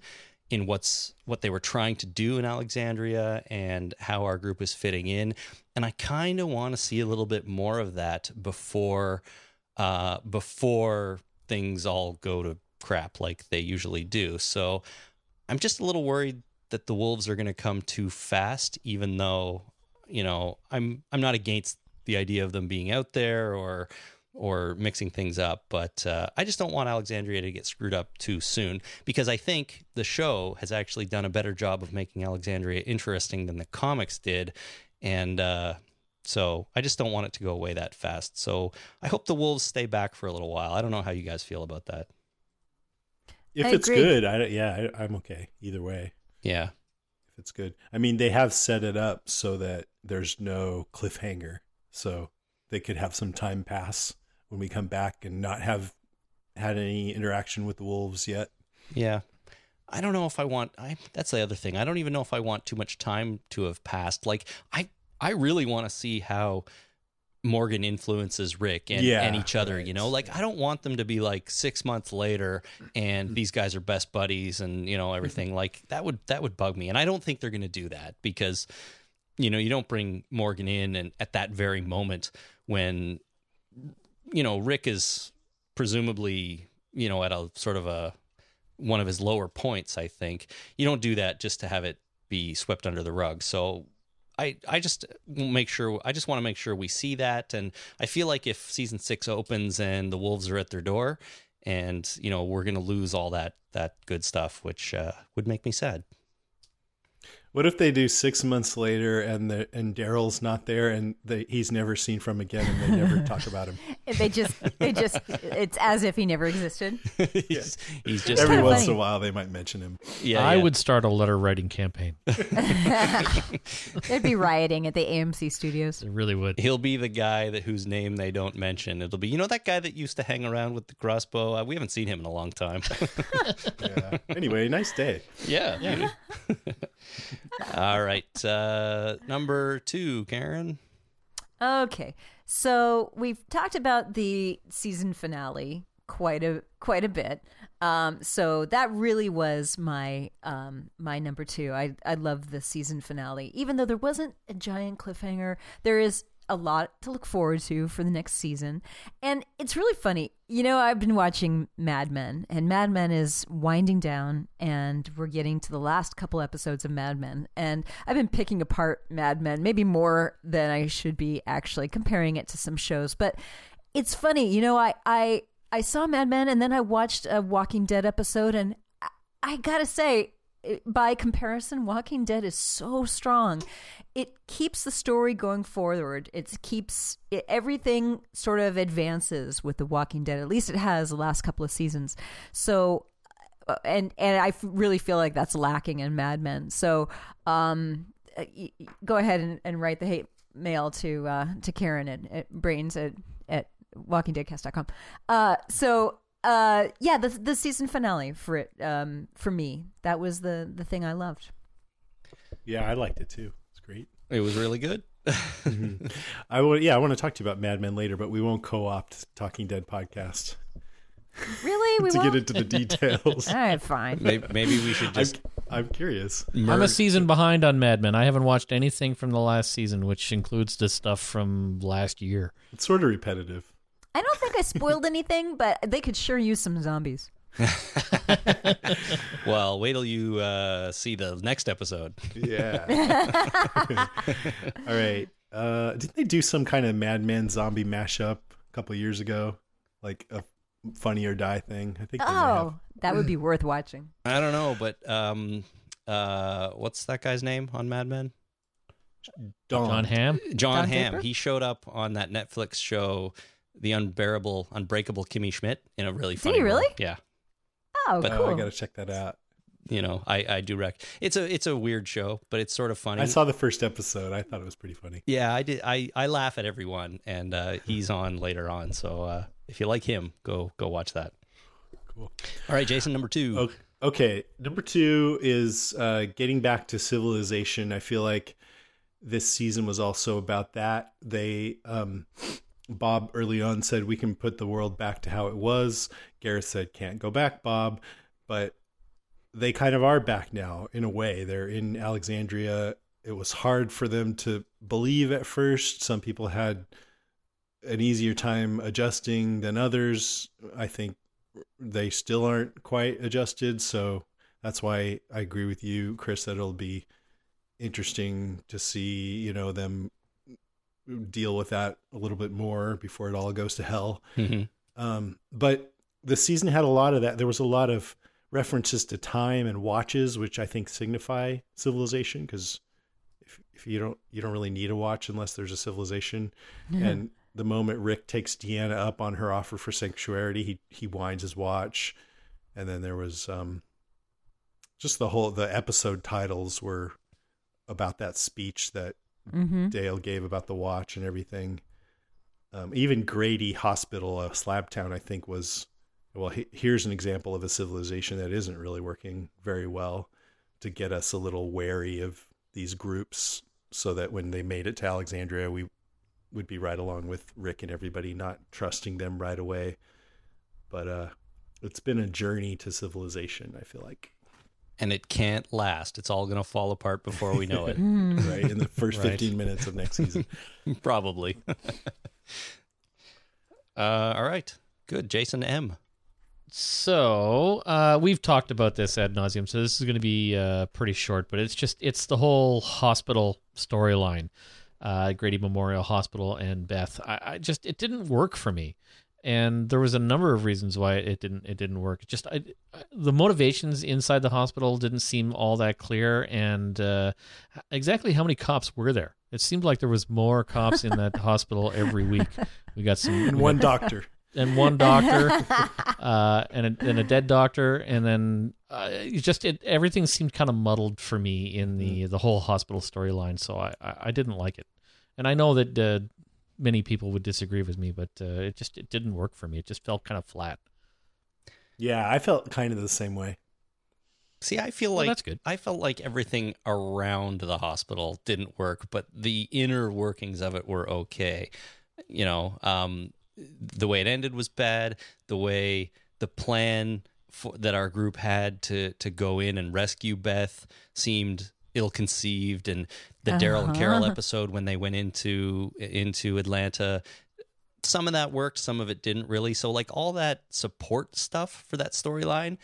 in what's what they were trying to do in Alexandria and how our group is fitting in. And I kind of want to see a little bit more of that before uh, before things all go to crap like they usually do. So I'm just a little worried that the Wolves are going to come too fast, even though you know I'm I'm not against the idea of them being out there or or mixing things up, but uh, I just don't want Alexandria to get screwed up too soon because I think the show has actually done a better job of making Alexandria interesting than the comics did, and uh, so I just don't want it to go away that fast. So I hope the Wolves stay back for a little while. I don't know how you guys feel about that. If I it's agree. good, I don't- yeah, I, I'm okay either way. Yeah, If it's good, I mean, they have set it up so that there's no cliffhanger, so they could have some time pass when we come back and not have had any interaction with the wolves yet. yeah. I don't know if I want. I that's the other thing. I don't even know if I want too much time to have passed. Like I, I really want to see how Morgan influences Rick and, Yeah, and each other. right. You know, like I don't want them to be like six months later and these guys are best buddies and you know everything. Mm-hmm. like that would that would bug me, and I don't think they're going to do that because you know you don't bring Morgan in and at that very moment when you know Rick is presumably you know at a sort of a one of his lower points. I think you don't do that just to have it be swept under the rug. So I I just make sure I just want to make sure we see that, and I feel like if season six opens and the Wolves are at their door, and you know we're gonna lose all that that good stuff, which uh, would make me sad. What if they do six months later and the and Daryl's not there and they, he's never seen from again and they never talk about him? They just, they just, it's as if he never existed. he's, he's just Every once in a while they might mention him. yeah. I yeah. would start a letter writing campaign. There'd be rioting at the AMC studios. It really would. He'll be the guy that whose name they don't mention. It'll be you know that guy that used to hang around with the crossbow. Uh, we haven't seen him in a long time. Yeah. anyway, nice day. yeah. yeah. All right. Uh, number two, Karen. Okay, so we've talked about the season finale quite a quite a bit. Um, so that really was my um, my number two. I I love the season finale, even though there wasn't a giant cliffhanger. There is a lot to look forward to for the next season, and it's really funny. You know, I've been watching Mad Men, and Mad Men is winding down, and we're getting to the last couple episodes of Mad Men, and I've been picking apart Mad Men, maybe more than I should be actually comparing it to some shows, but it's funny. You know, I I I saw Mad Men, and then I watched a Walking Dead episode, and I, I gotta say. By comparison, Walking Dead is so strong. It keeps the story going forward. It keeps it, everything sort of advances with the Walking Dead. At least it has the last couple of seasons. So uh, and and I really feel like that's lacking in Mad Men. So, um, uh, go ahead and, and write the hate mail to uh, to Karen at, at brains at at walkingdeadcast.com. Uh, so uh, yeah, the the season finale for it um, for me that was the the thing I loved. Yeah, I liked it too. It's great. It was really good. I would, yeah, I want to talk to you about Mad Men later, but we won't co-opt Talking Dead podcast Really, we to won't. get into the details. All right, fine. Maybe, maybe we should I'm, just. I'm curious. I'm a season behind on Mad Men. I haven't watched anything from the last season, which includes the stuff from last year. It's sort of repetitive. I don't think I spoiled anything, but they could sure use some zombies. well, wait till you uh, see the next episode. Yeah. All right. Uh, didn't they do some kind of Mad Men zombie mashup a couple years ago, like a Funny or Die thing? I think. They may have. Oh, that would be worth watching. I don't know, but um, uh, what's that guy's name on Mad Men? Dawn. Jon Hamm. John Don Hamm. Draper? He showed up on that Netflix show, The Unbearable, Unbreakable Kimmy Schmidt, in a really funny. Did funny. he role. really? Yeah. Oh, But- Oh, cool. I gotta check that out. You know, I I do rec. It's a it's a weird show, but it's sort of funny. I saw the first episode. I thought it was pretty funny. Yeah, I did. I, I laugh at everyone, and uh, he's on later on. So uh, if you like him, go go watch that. Cool. All right, Jason, number two. O- Okay, number two is uh, getting back to civilization. I feel like this season was also about that. They, um, Bob early on said we can put the world back to how it was. Gareth said can't go back, Bob, but they kind of are back now in a way. They're in Alexandria. It was hard for them to believe at first. Some people had an easier time adjusting than others. I think they still aren't quite adjusted. So that's why I agree with you, Chris, that it'll be interesting to see, you know, them deal with that a little bit more before it all goes to hell. Mm-hmm. Um, but the season had a lot of that. There was a lot of references to time and watches, which I think signify civilization because if, if you don't you don't really need a watch unless there's a civilization. And the moment Rick takes Deanna up on her offer for sanctuary, he he winds his watch, and then there was um, just the whole the episode titles were about that speech that Mm-hmm. Dale gave about the watch and everything. Um, even Grady Hospital, uh, Slabtown, I think was well. He, here's an example of a civilization that isn't really working very well to get us a little wary of these groups, so that when they made it to Alexandria, we would be right along with Rick and everybody, not trusting them right away. But uh, it's been a journey to civilization. I feel like And it can't last. It's all going to fall apart before we know it. right in the first Right. 15 minutes of next season. Probably. uh, all right. Good. Jason M. So uh, we've talked about this ad nauseum, so this is going to be uh, pretty short. But it's just it's the whole hospital storyline, uh, Grady Memorial Hospital and Beth. I, I just it didn't work for me, and there was a number of reasons why it didn't it didn't work. Just I, the motivations inside the hospital didn't seem all that clear, and uh, exactly how many cops were there? It seemed like there was more cops in that hospital every week. We got some And one doctor. and one doctor, uh, and a, and a dead doctor, and then uh, just it everything seemed kind of muddled for me in the the whole hospital storyline. So I, I I didn't like it, and I know that uh, many people would disagree with me, but uh, it just it didn't work for me. It just felt kind of flat. Yeah, I felt kind of the same way. See, I feel Well, like that's good. I felt like everything around the hospital didn't work, but the inner workings of it were okay. You know, um, the way it ended was bad. The way the plan for, that our group had to to go in and rescue Beth seemed ill-conceived, and the Daryl and Carol Uh-huh. episode when they went into into Atlanta some of that worked, some of it didn't really. So like all that support stuff for that storyline,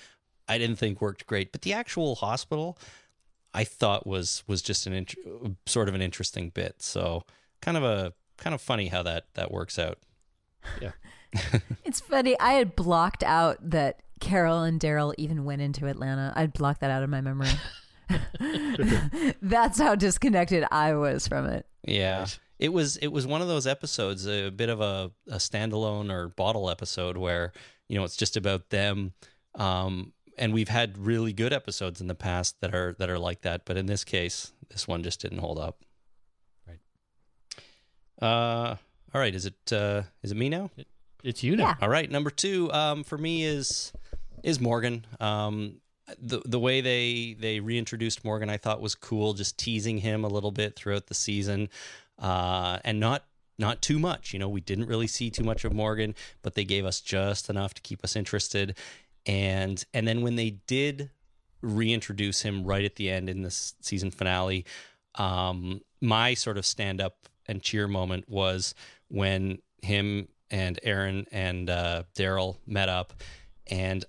I didn't think worked great. But the actual hospital, I thought was was just an int- sort of an interesting bit. So kind of a kind of funny how that that works out. Yeah. it's funny. I had blocked out that Carol and Daryl even went into Atlanta. I'd blocked that out of my memory. That's how disconnected I was from it. Yeah. It was it was one of those episodes, a bit of a, a standalone or bottle episode where, you know, it's just about them. Um, and we've had really good episodes in the past that are that are like that, but in this case, this one just didn't hold up. Right. Uh all right, is it uh is it me now? It's you now. Yeah. All right, number two um, for me is is Morgan. Um, the the way they they reintroduced Morgan, I thought was cool, just teasing him a little bit throughout the season, uh, and not not too much. You know, we didn't really see too much of Morgan, but they gave us just enough to keep us interested. And and then when they did reintroduce him right at the end in this season finale, um, my sort of stand up and cheer moment was when him and Aaron and uh, Daryl met up, and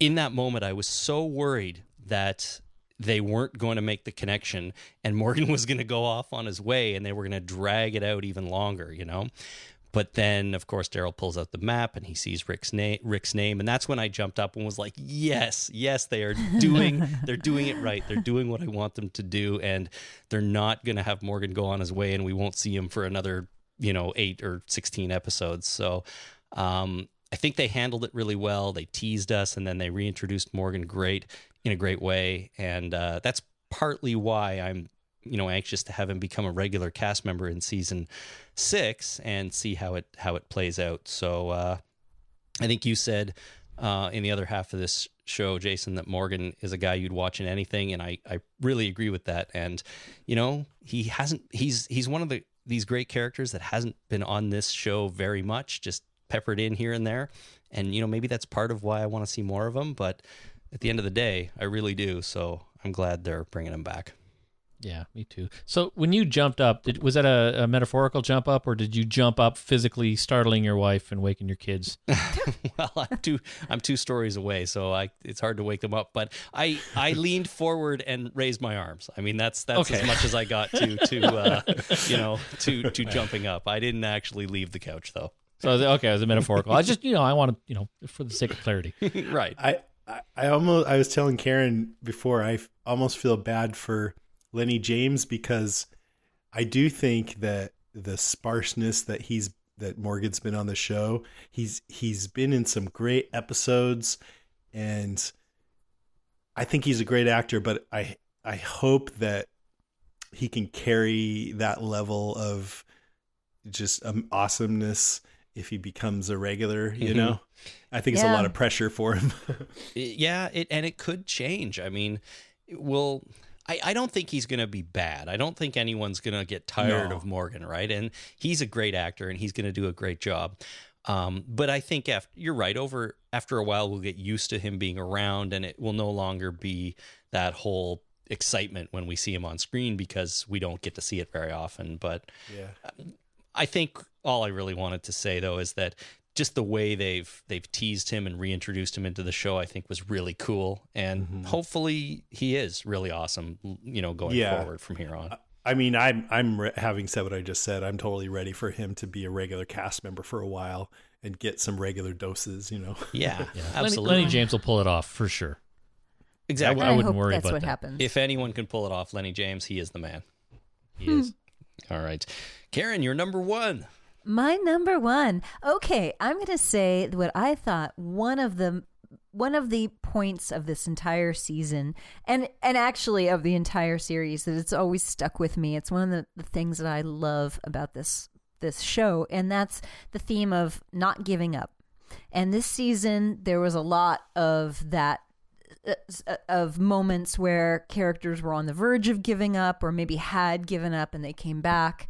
in that moment, I was so worried that they weren't going to make the connection, and Morgan was going to go off on his way, and they were going to drag it out even longer, you know. But then, of course, Daryl pulls out the map and he sees Rick's name. Rick's name, and that's when I jumped up and was like, "Yes, yes, they are doing. they're doing it right. They're doing what I want them to do, and they're not going to have Morgan go on his way, and we won't see him for another, you know, eight or sixteen episodes." So, um, I think they handled it really well. They teased us, and then they reintroduced Morgan great in a great way, and uh, that's partly why I'm you know anxious to have him become a regular cast member in season six and see how it how it plays out. So uh, I think you said uh, in the other half of this show, Jason, that Morgan is a guy you'd watch in anything, and I I really agree with that. And you know he hasn't he's he's one of the these great characters that hasn't been on this show very much, just peppered in here and there. And you know maybe that's part of why I want to see more of them. but at the end of the day, I really do. So I'm glad they're bringing them back. Yeah, me too. So when you jumped up, did, was that a, a metaphorical jump up, or did you jump up physically, startling your wife and waking your kids? well, I'm two I'm two stories away, so I it's hard to wake them up. But I I leaned forward and raised my arms. I mean, that's that's Okay. as much as I got to to uh, you know to to jumping up. I didn't actually leave the couch though. So I was- okay, it was a metaphorical. I just you know I want to you know for the sake of clarity. right. I, I I almost I was telling Karen before I f- almost feel bad for Lennie James because I do think that the sparseness that he's that Morgan's been on the show he's he's been in some great episodes and I think he's a great actor but I I hope that he can carry that level of just um, awesomeness if he becomes a regular you Mhm. know I think it's a lot of pressure for him yeah, it and it could change. I mean, it will I, I don't think he's going to be bad. I don't think anyone's going to get tired No. of Morgan, right? And he's a great actor and he's going to do a great job. Um, but I think after you're right, over after a while we'll get used to him being around, and it will no longer be that whole excitement when we see him on screen because we don't get to see it very often. But yeah I think all I really wanted to say though is that just the way they've they've teased him and reintroduced him into the show, I think was really cool, and mm-hmm. hopefully he is really awesome. You know, going Yeah. forward from here on. I mean, I'm I'm re- having said what I just said. I'm totally ready for him to be a regular cast member for a while and get some regular doses. You know, Yeah, Lennie, absolutely, Lennie James will pull it off for sure. exactly. I wouldn't hope worry that's about what that. happens. if anyone can pull it off, Lennie James, he is the man. He hmm. is. All right, Karen, you're number one. My number one. Okay, I'm going to say what I thought one of the one of the points of this entire season and and actually of the entire series that it's always stuck with me. It's one of the, the things that I love about this this show and that's the theme of not giving up. And this season there was a lot of that uh, of moments where characters were on the verge of giving up or maybe had given up and they came back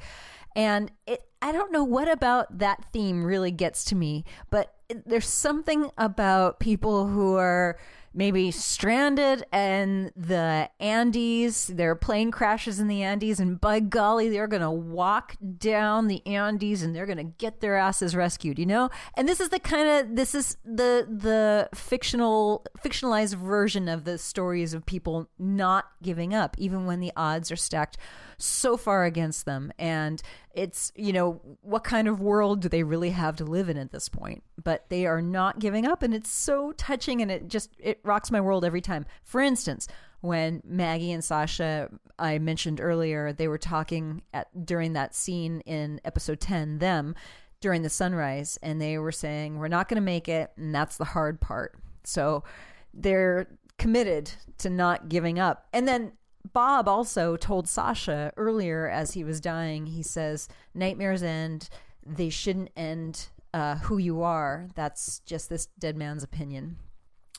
and it i don't know what about that theme really gets to me but there's something about people who are maybe stranded in the Andes. Their plane crashes in the Andes, and by golly, they're going to walk down the Andes and they're going to get their asses rescued. You know, and this is the kind of this is the the fictional fictionalized version of the stories of people not giving up, even when the odds are stacked so far against them. And it's, you know, what kind of world do they really have to live in at this point? But they are not giving up and it's so touching and it just it rocks my world every time. For instance, when Maggie and Sasha I mentioned earlier, they were talking at during that scene in episode 10 them during the sunrise and they were saying we're not going to make it and that's the hard part. So they're committed to not giving up. And then Bob also told Sasha earlier as he was dying, he says, Nightmares end. They shouldn't end uh, who you are. That's just this dead man's opinion.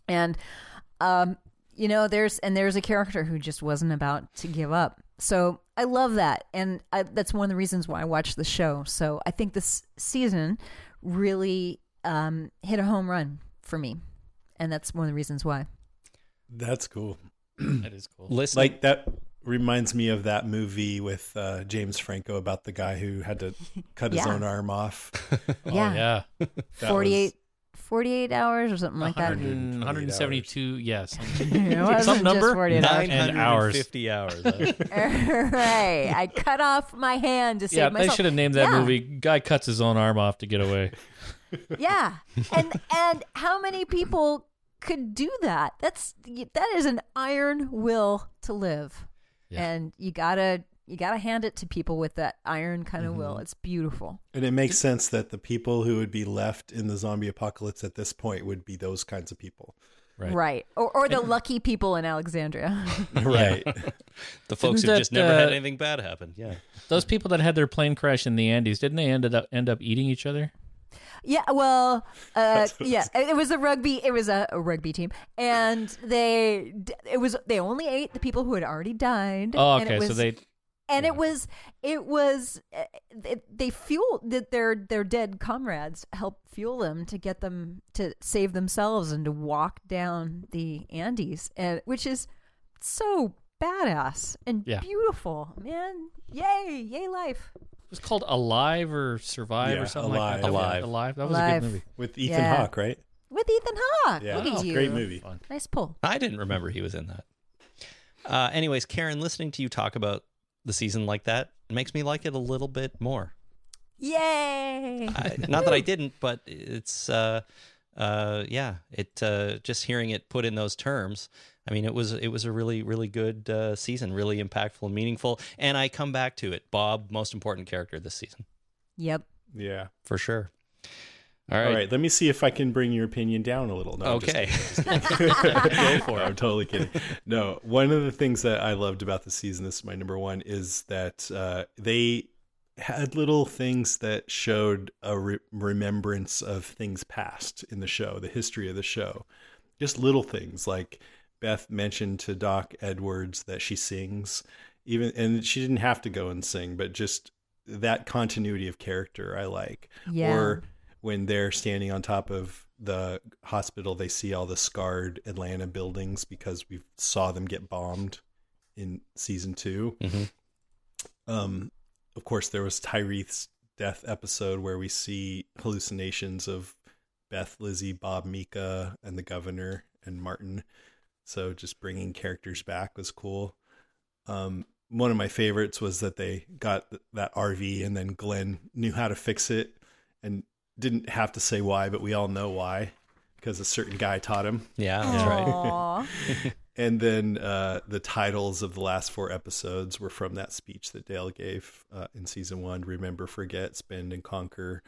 And, um, you know, there's, and there's a character who just wasn't about to give up. So I love that. And I, that's one of the reasons why I watch the show. So I think this season really um, hit a home run for me. And that's one of the reasons why. that's cool. That is cool. Listen, Like that reminds me of that movie with uh, James Franco about the guy who had to cut his Yeah. own arm off. Oh, Yeah. yeah. That 48, 48 hours or something like that. 100 172, yes. It wasn't Some just number? 48 hours. And hours. 950 hours. right. I cut off my hand to save Yeah, they should have named that Yeah. movie Guy Cuts His Own Arm Off to Get Away. Yeah. And and how many people could do that? That's that is an iron will to live. Yeah. And you got to you got to hand it to people with that iron kind of Mm-hmm. will. It's beautiful. And it makes sense that the people who would be left in the zombie apocalypse at this point would be those kinds of people. Right. Right. Or or the lucky people in Alexandria. Right. the folks Didn't who just that, never had uh, anything bad happen. Yeah. Those people that had their plane crash in the Andes, didn't they end up end up eating each other? Yeah, well, uh, yeah, it was a rugby. It was a, a rugby team, and they it was they only ate the people who had already died. Oh, and it okay. was, so they and it was it was it, they fueled that their their dead comrades helped fuel them to get them to save themselves and to walk down the Andes, and which is so badass and Yeah. beautiful, man. Yay, yay life. It was called Alive or Survive Yeah, or something Alive. like that. Alive. Alive. That was a good movie. with Ethan Yeah. Hawke, right? With Ethan Hawke. Yeah, Look at you. great movie. Fun. Nice pull. I didn't remember he was in that. Uh, anyways, Karen, listening to you talk about the season like that makes me like it a little bit more. Yay. I, not that I didn't, but it's uh, uh, yeah. It uh, just hearing it put in those terms. I mean, it was it was a really really good uh, season, really impactful and meaningful. And I come back to it. Bob, most important character this season Yep. Yeah. for sure. All All right. right. Let me see if I can bring your opinion down a little. No, I'm just okay. Go for it. I'm totally kidding. No, one of the things that I loved about the season, this is my number one, is that uh, they had little things that showed a re- remembrance of things past in the show, the history of the show. Just little things like Beth mentioned to Doc Edwards that she sings, even and she didn't have to go and sing, but just that continuity of character I like. Yeah. Or when they're standing on top of the hospital, they see all the scarred Atlanta buildings because we saw them get bombed in season 2 Mhm. Um, of course, there was Tyreese's death episode where we see hallucinations of Beth, Lizzie, Bob, Mika, and the governor and Martin. So just bringing characters back was cool. Um, one of my favorites was that they got that RV and then Glenn knew how to fix it and didn't have to say why, but we all know why because a certain guy taught him. Yeah, that's right. And then uh, the titles of the last four episodes were from that speech that Dale gave uh, in season one Remember, Forget, Spend, and Conquer.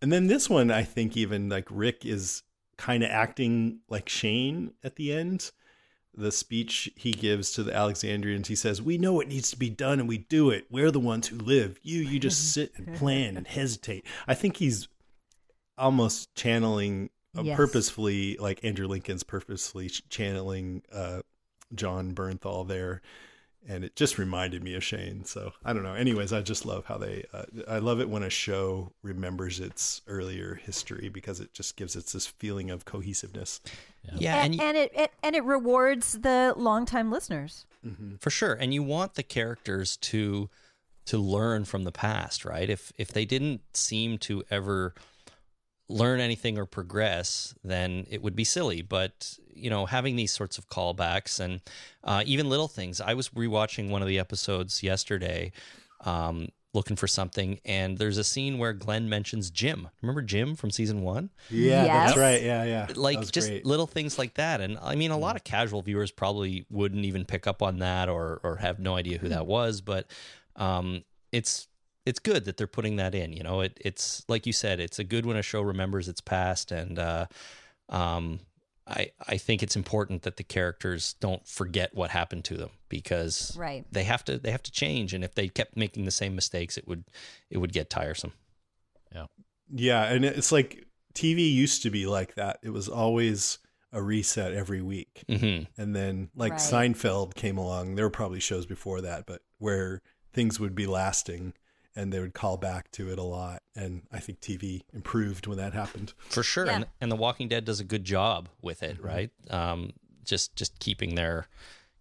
And then this one, I think, even like Rick is kind of acting like Shane at the end. The speech he gives to the Alexandrians, he says, We know what needs to be done and we do it. We're the ones who live. You, you just sit and plan and hesitate. I think he's almost channeling uh, Yes. purposefully, like Andrew Lincoln's purposefully channeling uh, Jon Bernthal there. And it just reminded me of Shane. So I don't know. Anyways, I just love how they, uh, I love it when a show remembers its earlier history because it just gives it this feeling of cohesiveness. Yeah, and, and, and it, it and it rewards the longtime listeners. for sure and you want the characters to to learn from the past right if if they didn't seem to ever learn anything or progress then it would be silly but you know having these sorts of callbacks and uh, even little things i was rewatching one of the episodes yesterday um, looking for something and there's a scene where glenn mentions jim remember jim from season one Yeah, Yes. that's right. Yeah, yeah. Like just great. little things like that and i mean a lot of casual viewers probably wouldn't even pick up on that or or have no idea who that was but um it's it's good that they're putting that in you know it it's like you said it's a good when a show remembers its past and uh um I, I think it's important that the characters don't forget what happened to them because Right. they have to they have to change and if they kept making the same mistakes it would it would get tiresome Yeah, yeah, and it's like TV used to be like that. It was always a reset every week. hmm And then like Right. Seinfeld came along. There were probably shows before that, but where things would be lasting and they would call back to it a lot. And I think TV improved when that happened. for sure Yeah. and, and the walking dead does a good job with it right um just just keeping their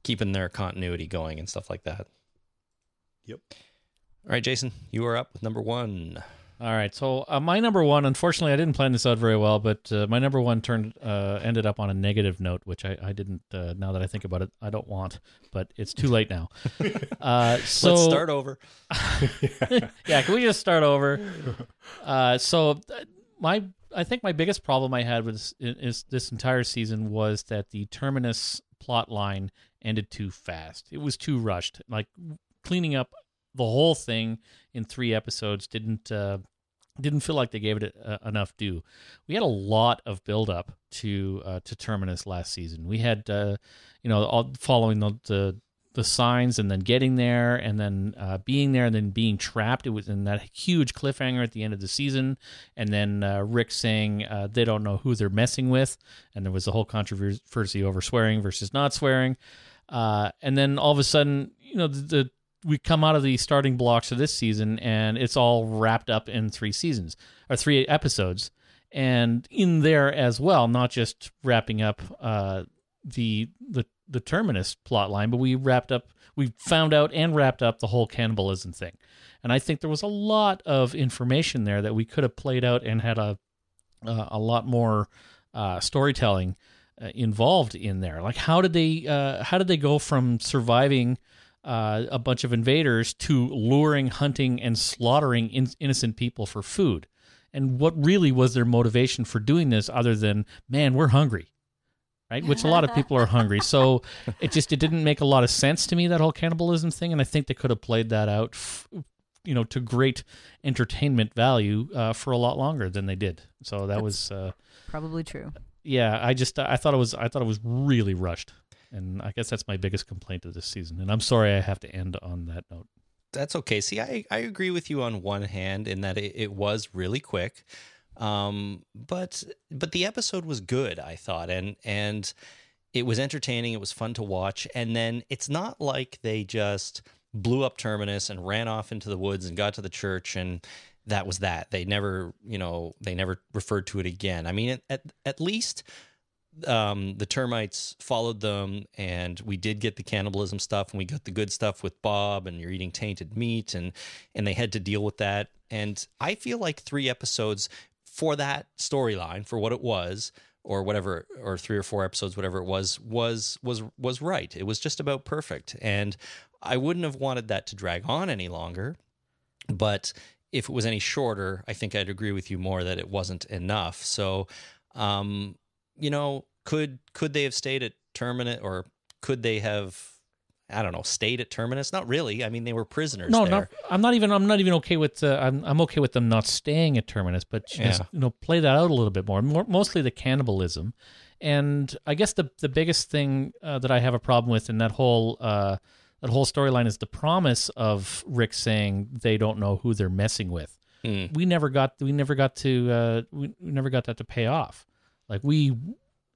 keeping their continuity going and stuff like that Yep. all right jason you are up with number one All right, so uh, my number one, unfortunately, I didn't plan this out very well, but uh, my number one turned uh, ended up on a negative note, which I, I didn't. Uh, now that I think about it, I don't want, but it's too late now. Uh, so let's start over yeah, can we just start over? Uh, so my, I think my biggest problem I had with this, is this entire season was that the terminus plot line ended too fast. It was too rushed. Like cleaning up the whole thing in three episodes didn't uh, didn't feel like they gave it uh, enough due. We had a lot of build up to uh, to terminus last season. We had uh, you know all following the, the the signs and then getting there and then uh, being there and then being trapped. It was in that huge cliffhanger at the end of the season. And then uh, Rick saying uh, they don't know who they're messing with. And there was a whole controversy over swearing versus not swearing. And then all of a sudden, you know, the, the we come out of the starting blocks of this season and it's all wrapped up in three seasons or three episodes. And in there as well, not just wrapping up uh, the the the terminus plot line, but we wrapped up, we found out and wrapped up the whole cannibalism thing. And I think there was a lot of information there that we could have played out and had a uh, a lot more uh, storytelling uh, involved in there. Like how did they uh, how did they go from surviving uh, a bunch of invaders to luring, hunting, and slaughtering in- innocent people for food? And what really was their motivation for doing this, other than man, we're hungry, right? Which a lot of people are hungry. So it just it didn't make a lot of sense to me that whole cannibalism thing, and I think they could have played that out. F- you know, to great entertainment value uh, for a lot longer than they did. So that That's- was, uh, Probably true. yeah. I just I thought it was I thought it was really rushed, and I guess that's my biggest complaint of this season. And I'm sorry I have to end on that note. That's okay. See, I, I agree with you on one hand in that it, it was really quick. Um, but but the episode was good, I thought, and and it was entertaining. It was fun to watch. And then it's not like they just blew up Terminus and ran off into the woods and got to the church and that was that. They never, you know, they never referred to it again. I mean, at at least um, the termites followed them, and we did get the cannibalism stuff, and we got the good stuff with Bob, and you're eating tainted meat, and and they had to deal with that. And I feel like three episodes for that storyline, for what it was, or whatever, or three or four episodes, whatever it was, was was was right. It was just about perfect, and I wouldn't have wanted that to drag on any longer. But if it was any shorter, I think I'd agree with you more that it wasn't enough. So, um, you know, could could they have stayed at Terminus, or could they have? I don't know, stayed at Terminus? Not really. I mean, they were prisoners. No, there. not, I'm not even. I'm not even okay with. Uh, I'm I'm okay with them not staying at Terminus, but just Yeah. you know play that out a little bit more. more mostly the cannibalism, and I guess the the biggest thing uh, that I have a problem with in that whole uh, that whole storyline is the promise of Rick saying they don't know who they're messing with. Hmm. We never got. We never got to. Uh, we never got that to pay off. Like we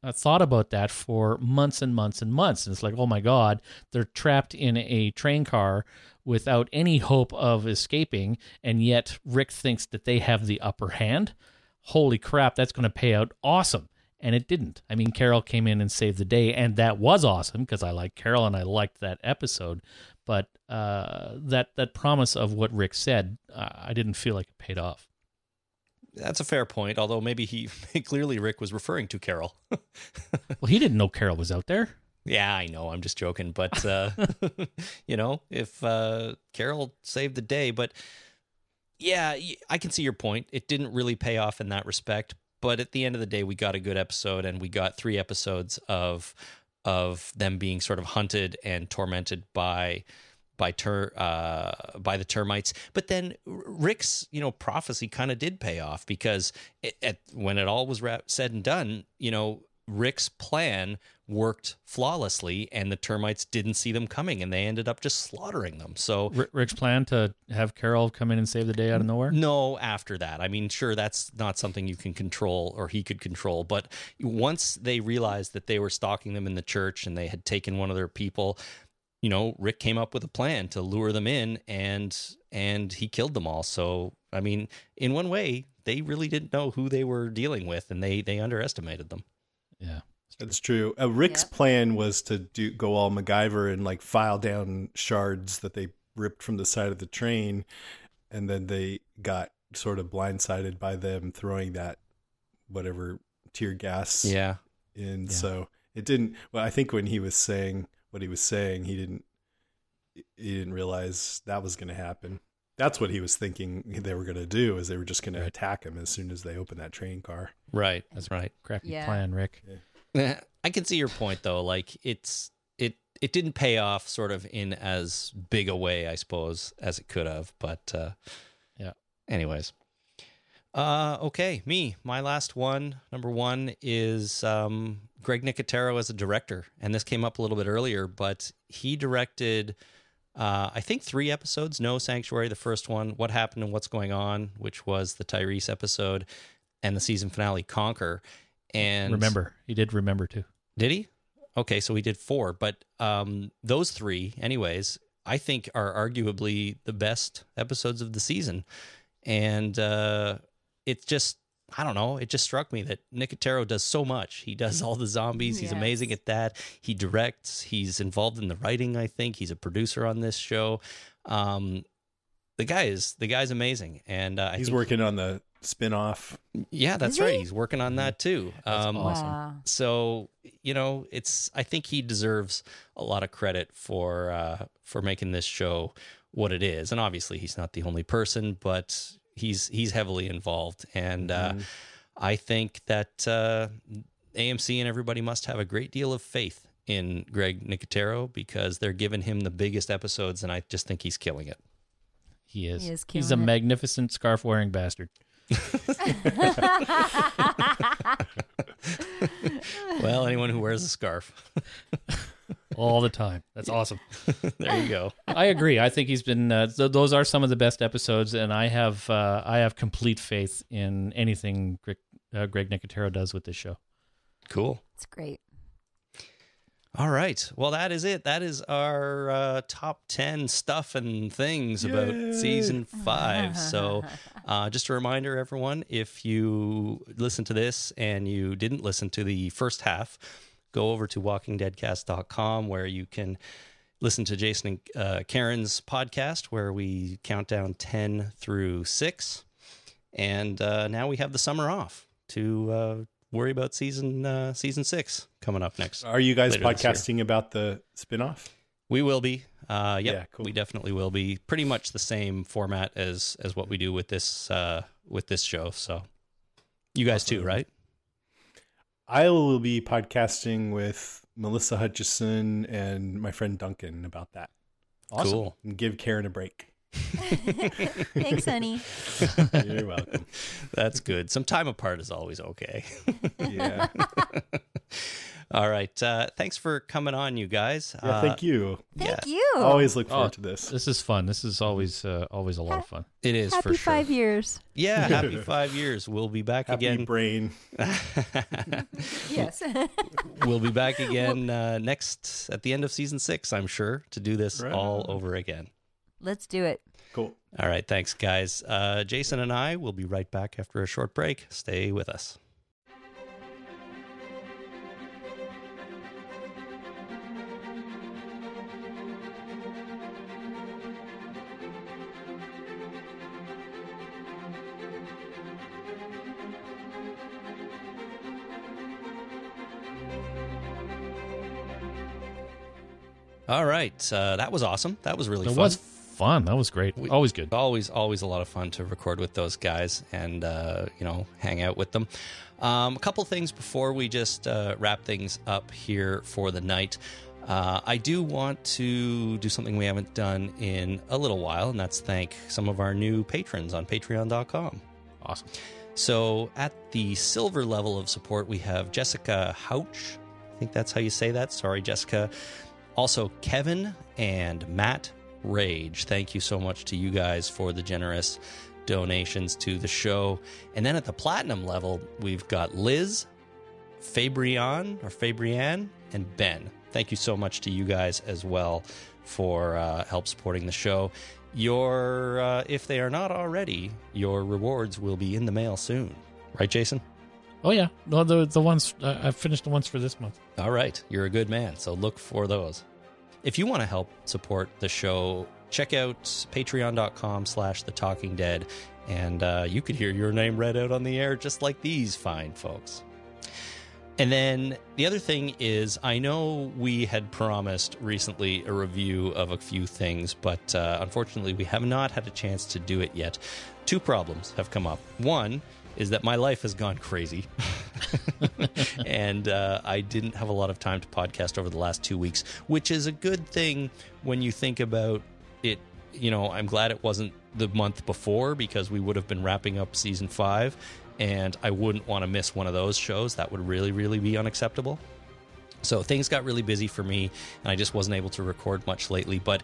uh, thought about that for months and months and months. And it's like, oh my God, they're trapped in a train car without any hope of escaping. And yet Rick thinks that they have the upper hand. Holy crap, that's going to pay out awesome. And it didn't. I mean, Carol came in and saved the day, and that was awesome because I like Carol and I liked that episode. But uh, that that promise of what Rick said, uh, I didn't feel like it paid off. That's a fair point. Although maybe he clearly Rick was referring to Carol. Well, he didn't know Carol was out there. Yeah, I know. I'm just joking, but uh, you know, if uh, Carol saved the day, but yeah, I can see your point. It didn't really pay off in that respect, but at the end of the day, we got a good episode, and we got three episodes of of them being sort of hunted and tormented by by ter uh, by the termites. But then Rick's you know prophecy kind of did pay off because it, at, when it all was said and done, you know Rick's plan worked flawlessly, and the termites didn't see them coming, and they ended up just slaughtering them. So R- Rick's plan to have Carol come in and save the day out of nowhere. no, after that. I mean, sure, that's not something you can control or he could control. But once they realized that they were stalking them in the church and they had taken one of their people, you know, Rick came up with a plan to lure them in and and he killed them all. So, I mean, in one way, they really didn't know who they were dealing with and they they underestimated them. Yeah. That's true. Uh, Rick's Yep. plan was to do go all MacGyver and like file down shards that they ripped from the side of the train, and then they got sort of blindsided by them throwing that whatever tear gas Yeah. in. Yeah. So it didn't. Well, I think when he was saying what he was saying, he didn't. He didn't realize that was going to happen. That's what he was thinking they were going to do. Is they were just going to attack him as soon as they opened that train car. Right. That's right. Crappy Yeah. plan, Rick. Yeah. I can see your point though. Like it's it it didn't pay off sort of in as big a way, I suppose, as it could have. But uh Yeah. Anyways. Uh okay, me. My last one, number one, is um Greg Nicotero as a director. And this came up a little bit earlier, but he directed uh, I think three episodes. No Sanctuary, the first one. What happened and what's going on, which was the Tyreese episode, and the season finale, Conquer. And remember, he did remember too. did he? Okay, so we did four, but um, those three, anyways, I think are arguably the best episodes of the season, and uh, it's just I don't know. It just struck me that Nicotero does so much. He does all the zombies. He's Yes. amazing at that. He directs. He's involved in the writing. I think he's a producer on this show. Um, the guy is the guy's amazing, and uh, I He's think- working on the spin-off. Yeah, that's Is right. he? He's working on that too. That's Um, awesome. Wow. so you know it's i think he deserves a lot of credit for uh for making this show what it is and obviously he's not the only person but he's he's heavily involved and uh i think that uh amc and everybody must have a great deal of faith in greg nicotero because they're giving him the biggest episodes and i just think he's killing it He is. He is He's a it. magnificent scarf wearing bastard. well anyone who wears a scarf all the time. That's awesome. there you go I agree. I think he's been. Uh, th- those are some of the best episodes, and I have uh, I have complete faith in anything Greg, uh, Greg Nicotero does with this show. cool It's great. All right. Well, that is it. That is our uh, top 10 stuff and things about season five. So, uh, just a reminder, everyone, if you listen to this and you didn't listen to the first half, go over to walkingdeadcast.com where you can listen to Jason and uh, Karen's podcast where we count down 10 through 6. And uh, now we have the summer off to uh, worry about season uh, season six coming up next. Are you guys Later this year. podcasting about the spin-off? We will be. Uh, yep, Yeah, cool. we definitely will be. Pretty much the same format as as what we do with this uh, with this show. So, you guys too, right? I will be podcasting with Melissa Hutchison and my friend Duncan about that. Cool. And give Karen a break. Thanks, honey. You're welcome. That's good. Some time apart is always okay. Yeah. All right. Uh, thanks for coming on, you guys. Yeah, Uh, thank you. Thank Yeah. you. Always look forward Oh, to this. This is fun. This is always uh, always a lot of fun. It is Happy for sure. five years. Yeah, happy five years. We'll be back again. Happy again. brain. Yes. we'll be back again uh, next at the end of season six, I'm sure, to do this Right all over again. Let's do it. Cool. All right, thanks, guys. Uh, Jason and I will be right back after a short break. Stay with us. All right, uh, that was awesome. That was really fun. It fun. was fun. That was great. We- always good. Always, always a lot of fun to record with those guys and uh, you know hang out with them. Um, a couple things before we just uh, wrap things up here for the night. Uh, I do want to do something we haven't done in a little while, and that's thank some of our new patrons on Patreon.com. Awesome. So at the silver level of support, we have Jessica Houch. I think that's how you say that. Sorry, Jessica. Also, Kevin and Matt Rage. Thank you so much to you guys for the generous donations to the show. And then at the platinum level, we've got Liz, Fabrian or Fabrian, and Ben. Thank you so much to you guys as well for uh, help supporting the show. Your, uh, if they are not already, your rewards will be in the mail soon, right, Jason? Oh yeah. No, the the ones uh, I finished the ones for this month. All right, you're a good man, so look for those. If you want to help support the show, check out patreon.com slash the talking dead, and uh, you could hear your name read out on the air just like these fine folks. And then the other thing is, I know we had promised recently a review of a few things, but uh, unfortunately, we have not had a chance to do it yet. Two problems have come up. One is that my life has gone crazy, and uh, I didn't have a lot of time to podcast over the last two weeks, which is a good thing when you think about it. You know, I'm glad it wasn't the month before because we would have been wrapping up season five, and I wouldn't want to miss one of those shows. That would really, really be unacceptable. So things got really busy for me, and I just wasn't able to record much lately. But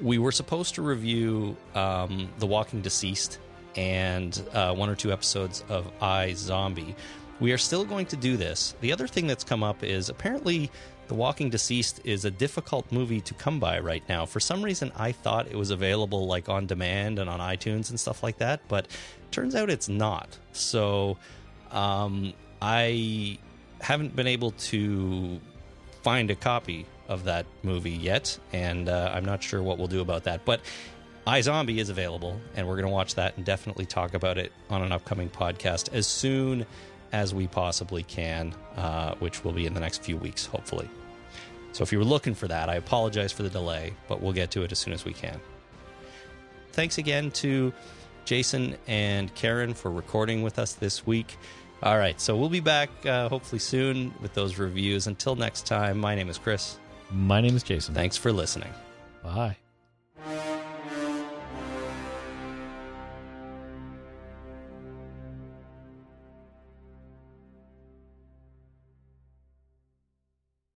we were supposed to review um, The Walking Deceased and uh, one or two episodes of iZombie. We are still going to do this. The other thing that's come up is apparently The Walking Deceased is a difficult movie to come by right now. For some reason, I thought it was available like on demand and on iTunes and stuff like that, but turns out it's not. So um, I haven't been able to find a copy of that movie yet, and uh, I'm not sure what we'll do about that. But iZombie is available, and we're going to watch that and definitely talk about it on an upcoming podcast as soon as we possibly can, uh, which will be in the next few weeks, hopefully. So if you were looking for that, I apologize for the delay, but we'll get to it as soon as we can. Thanks again to Jason and Karen for recording with us this week. All right, so we'll be back uh, hopefully soon with those reviews. Until next time, my name is Chris. My name is Jason. Thanks for listening. Bye.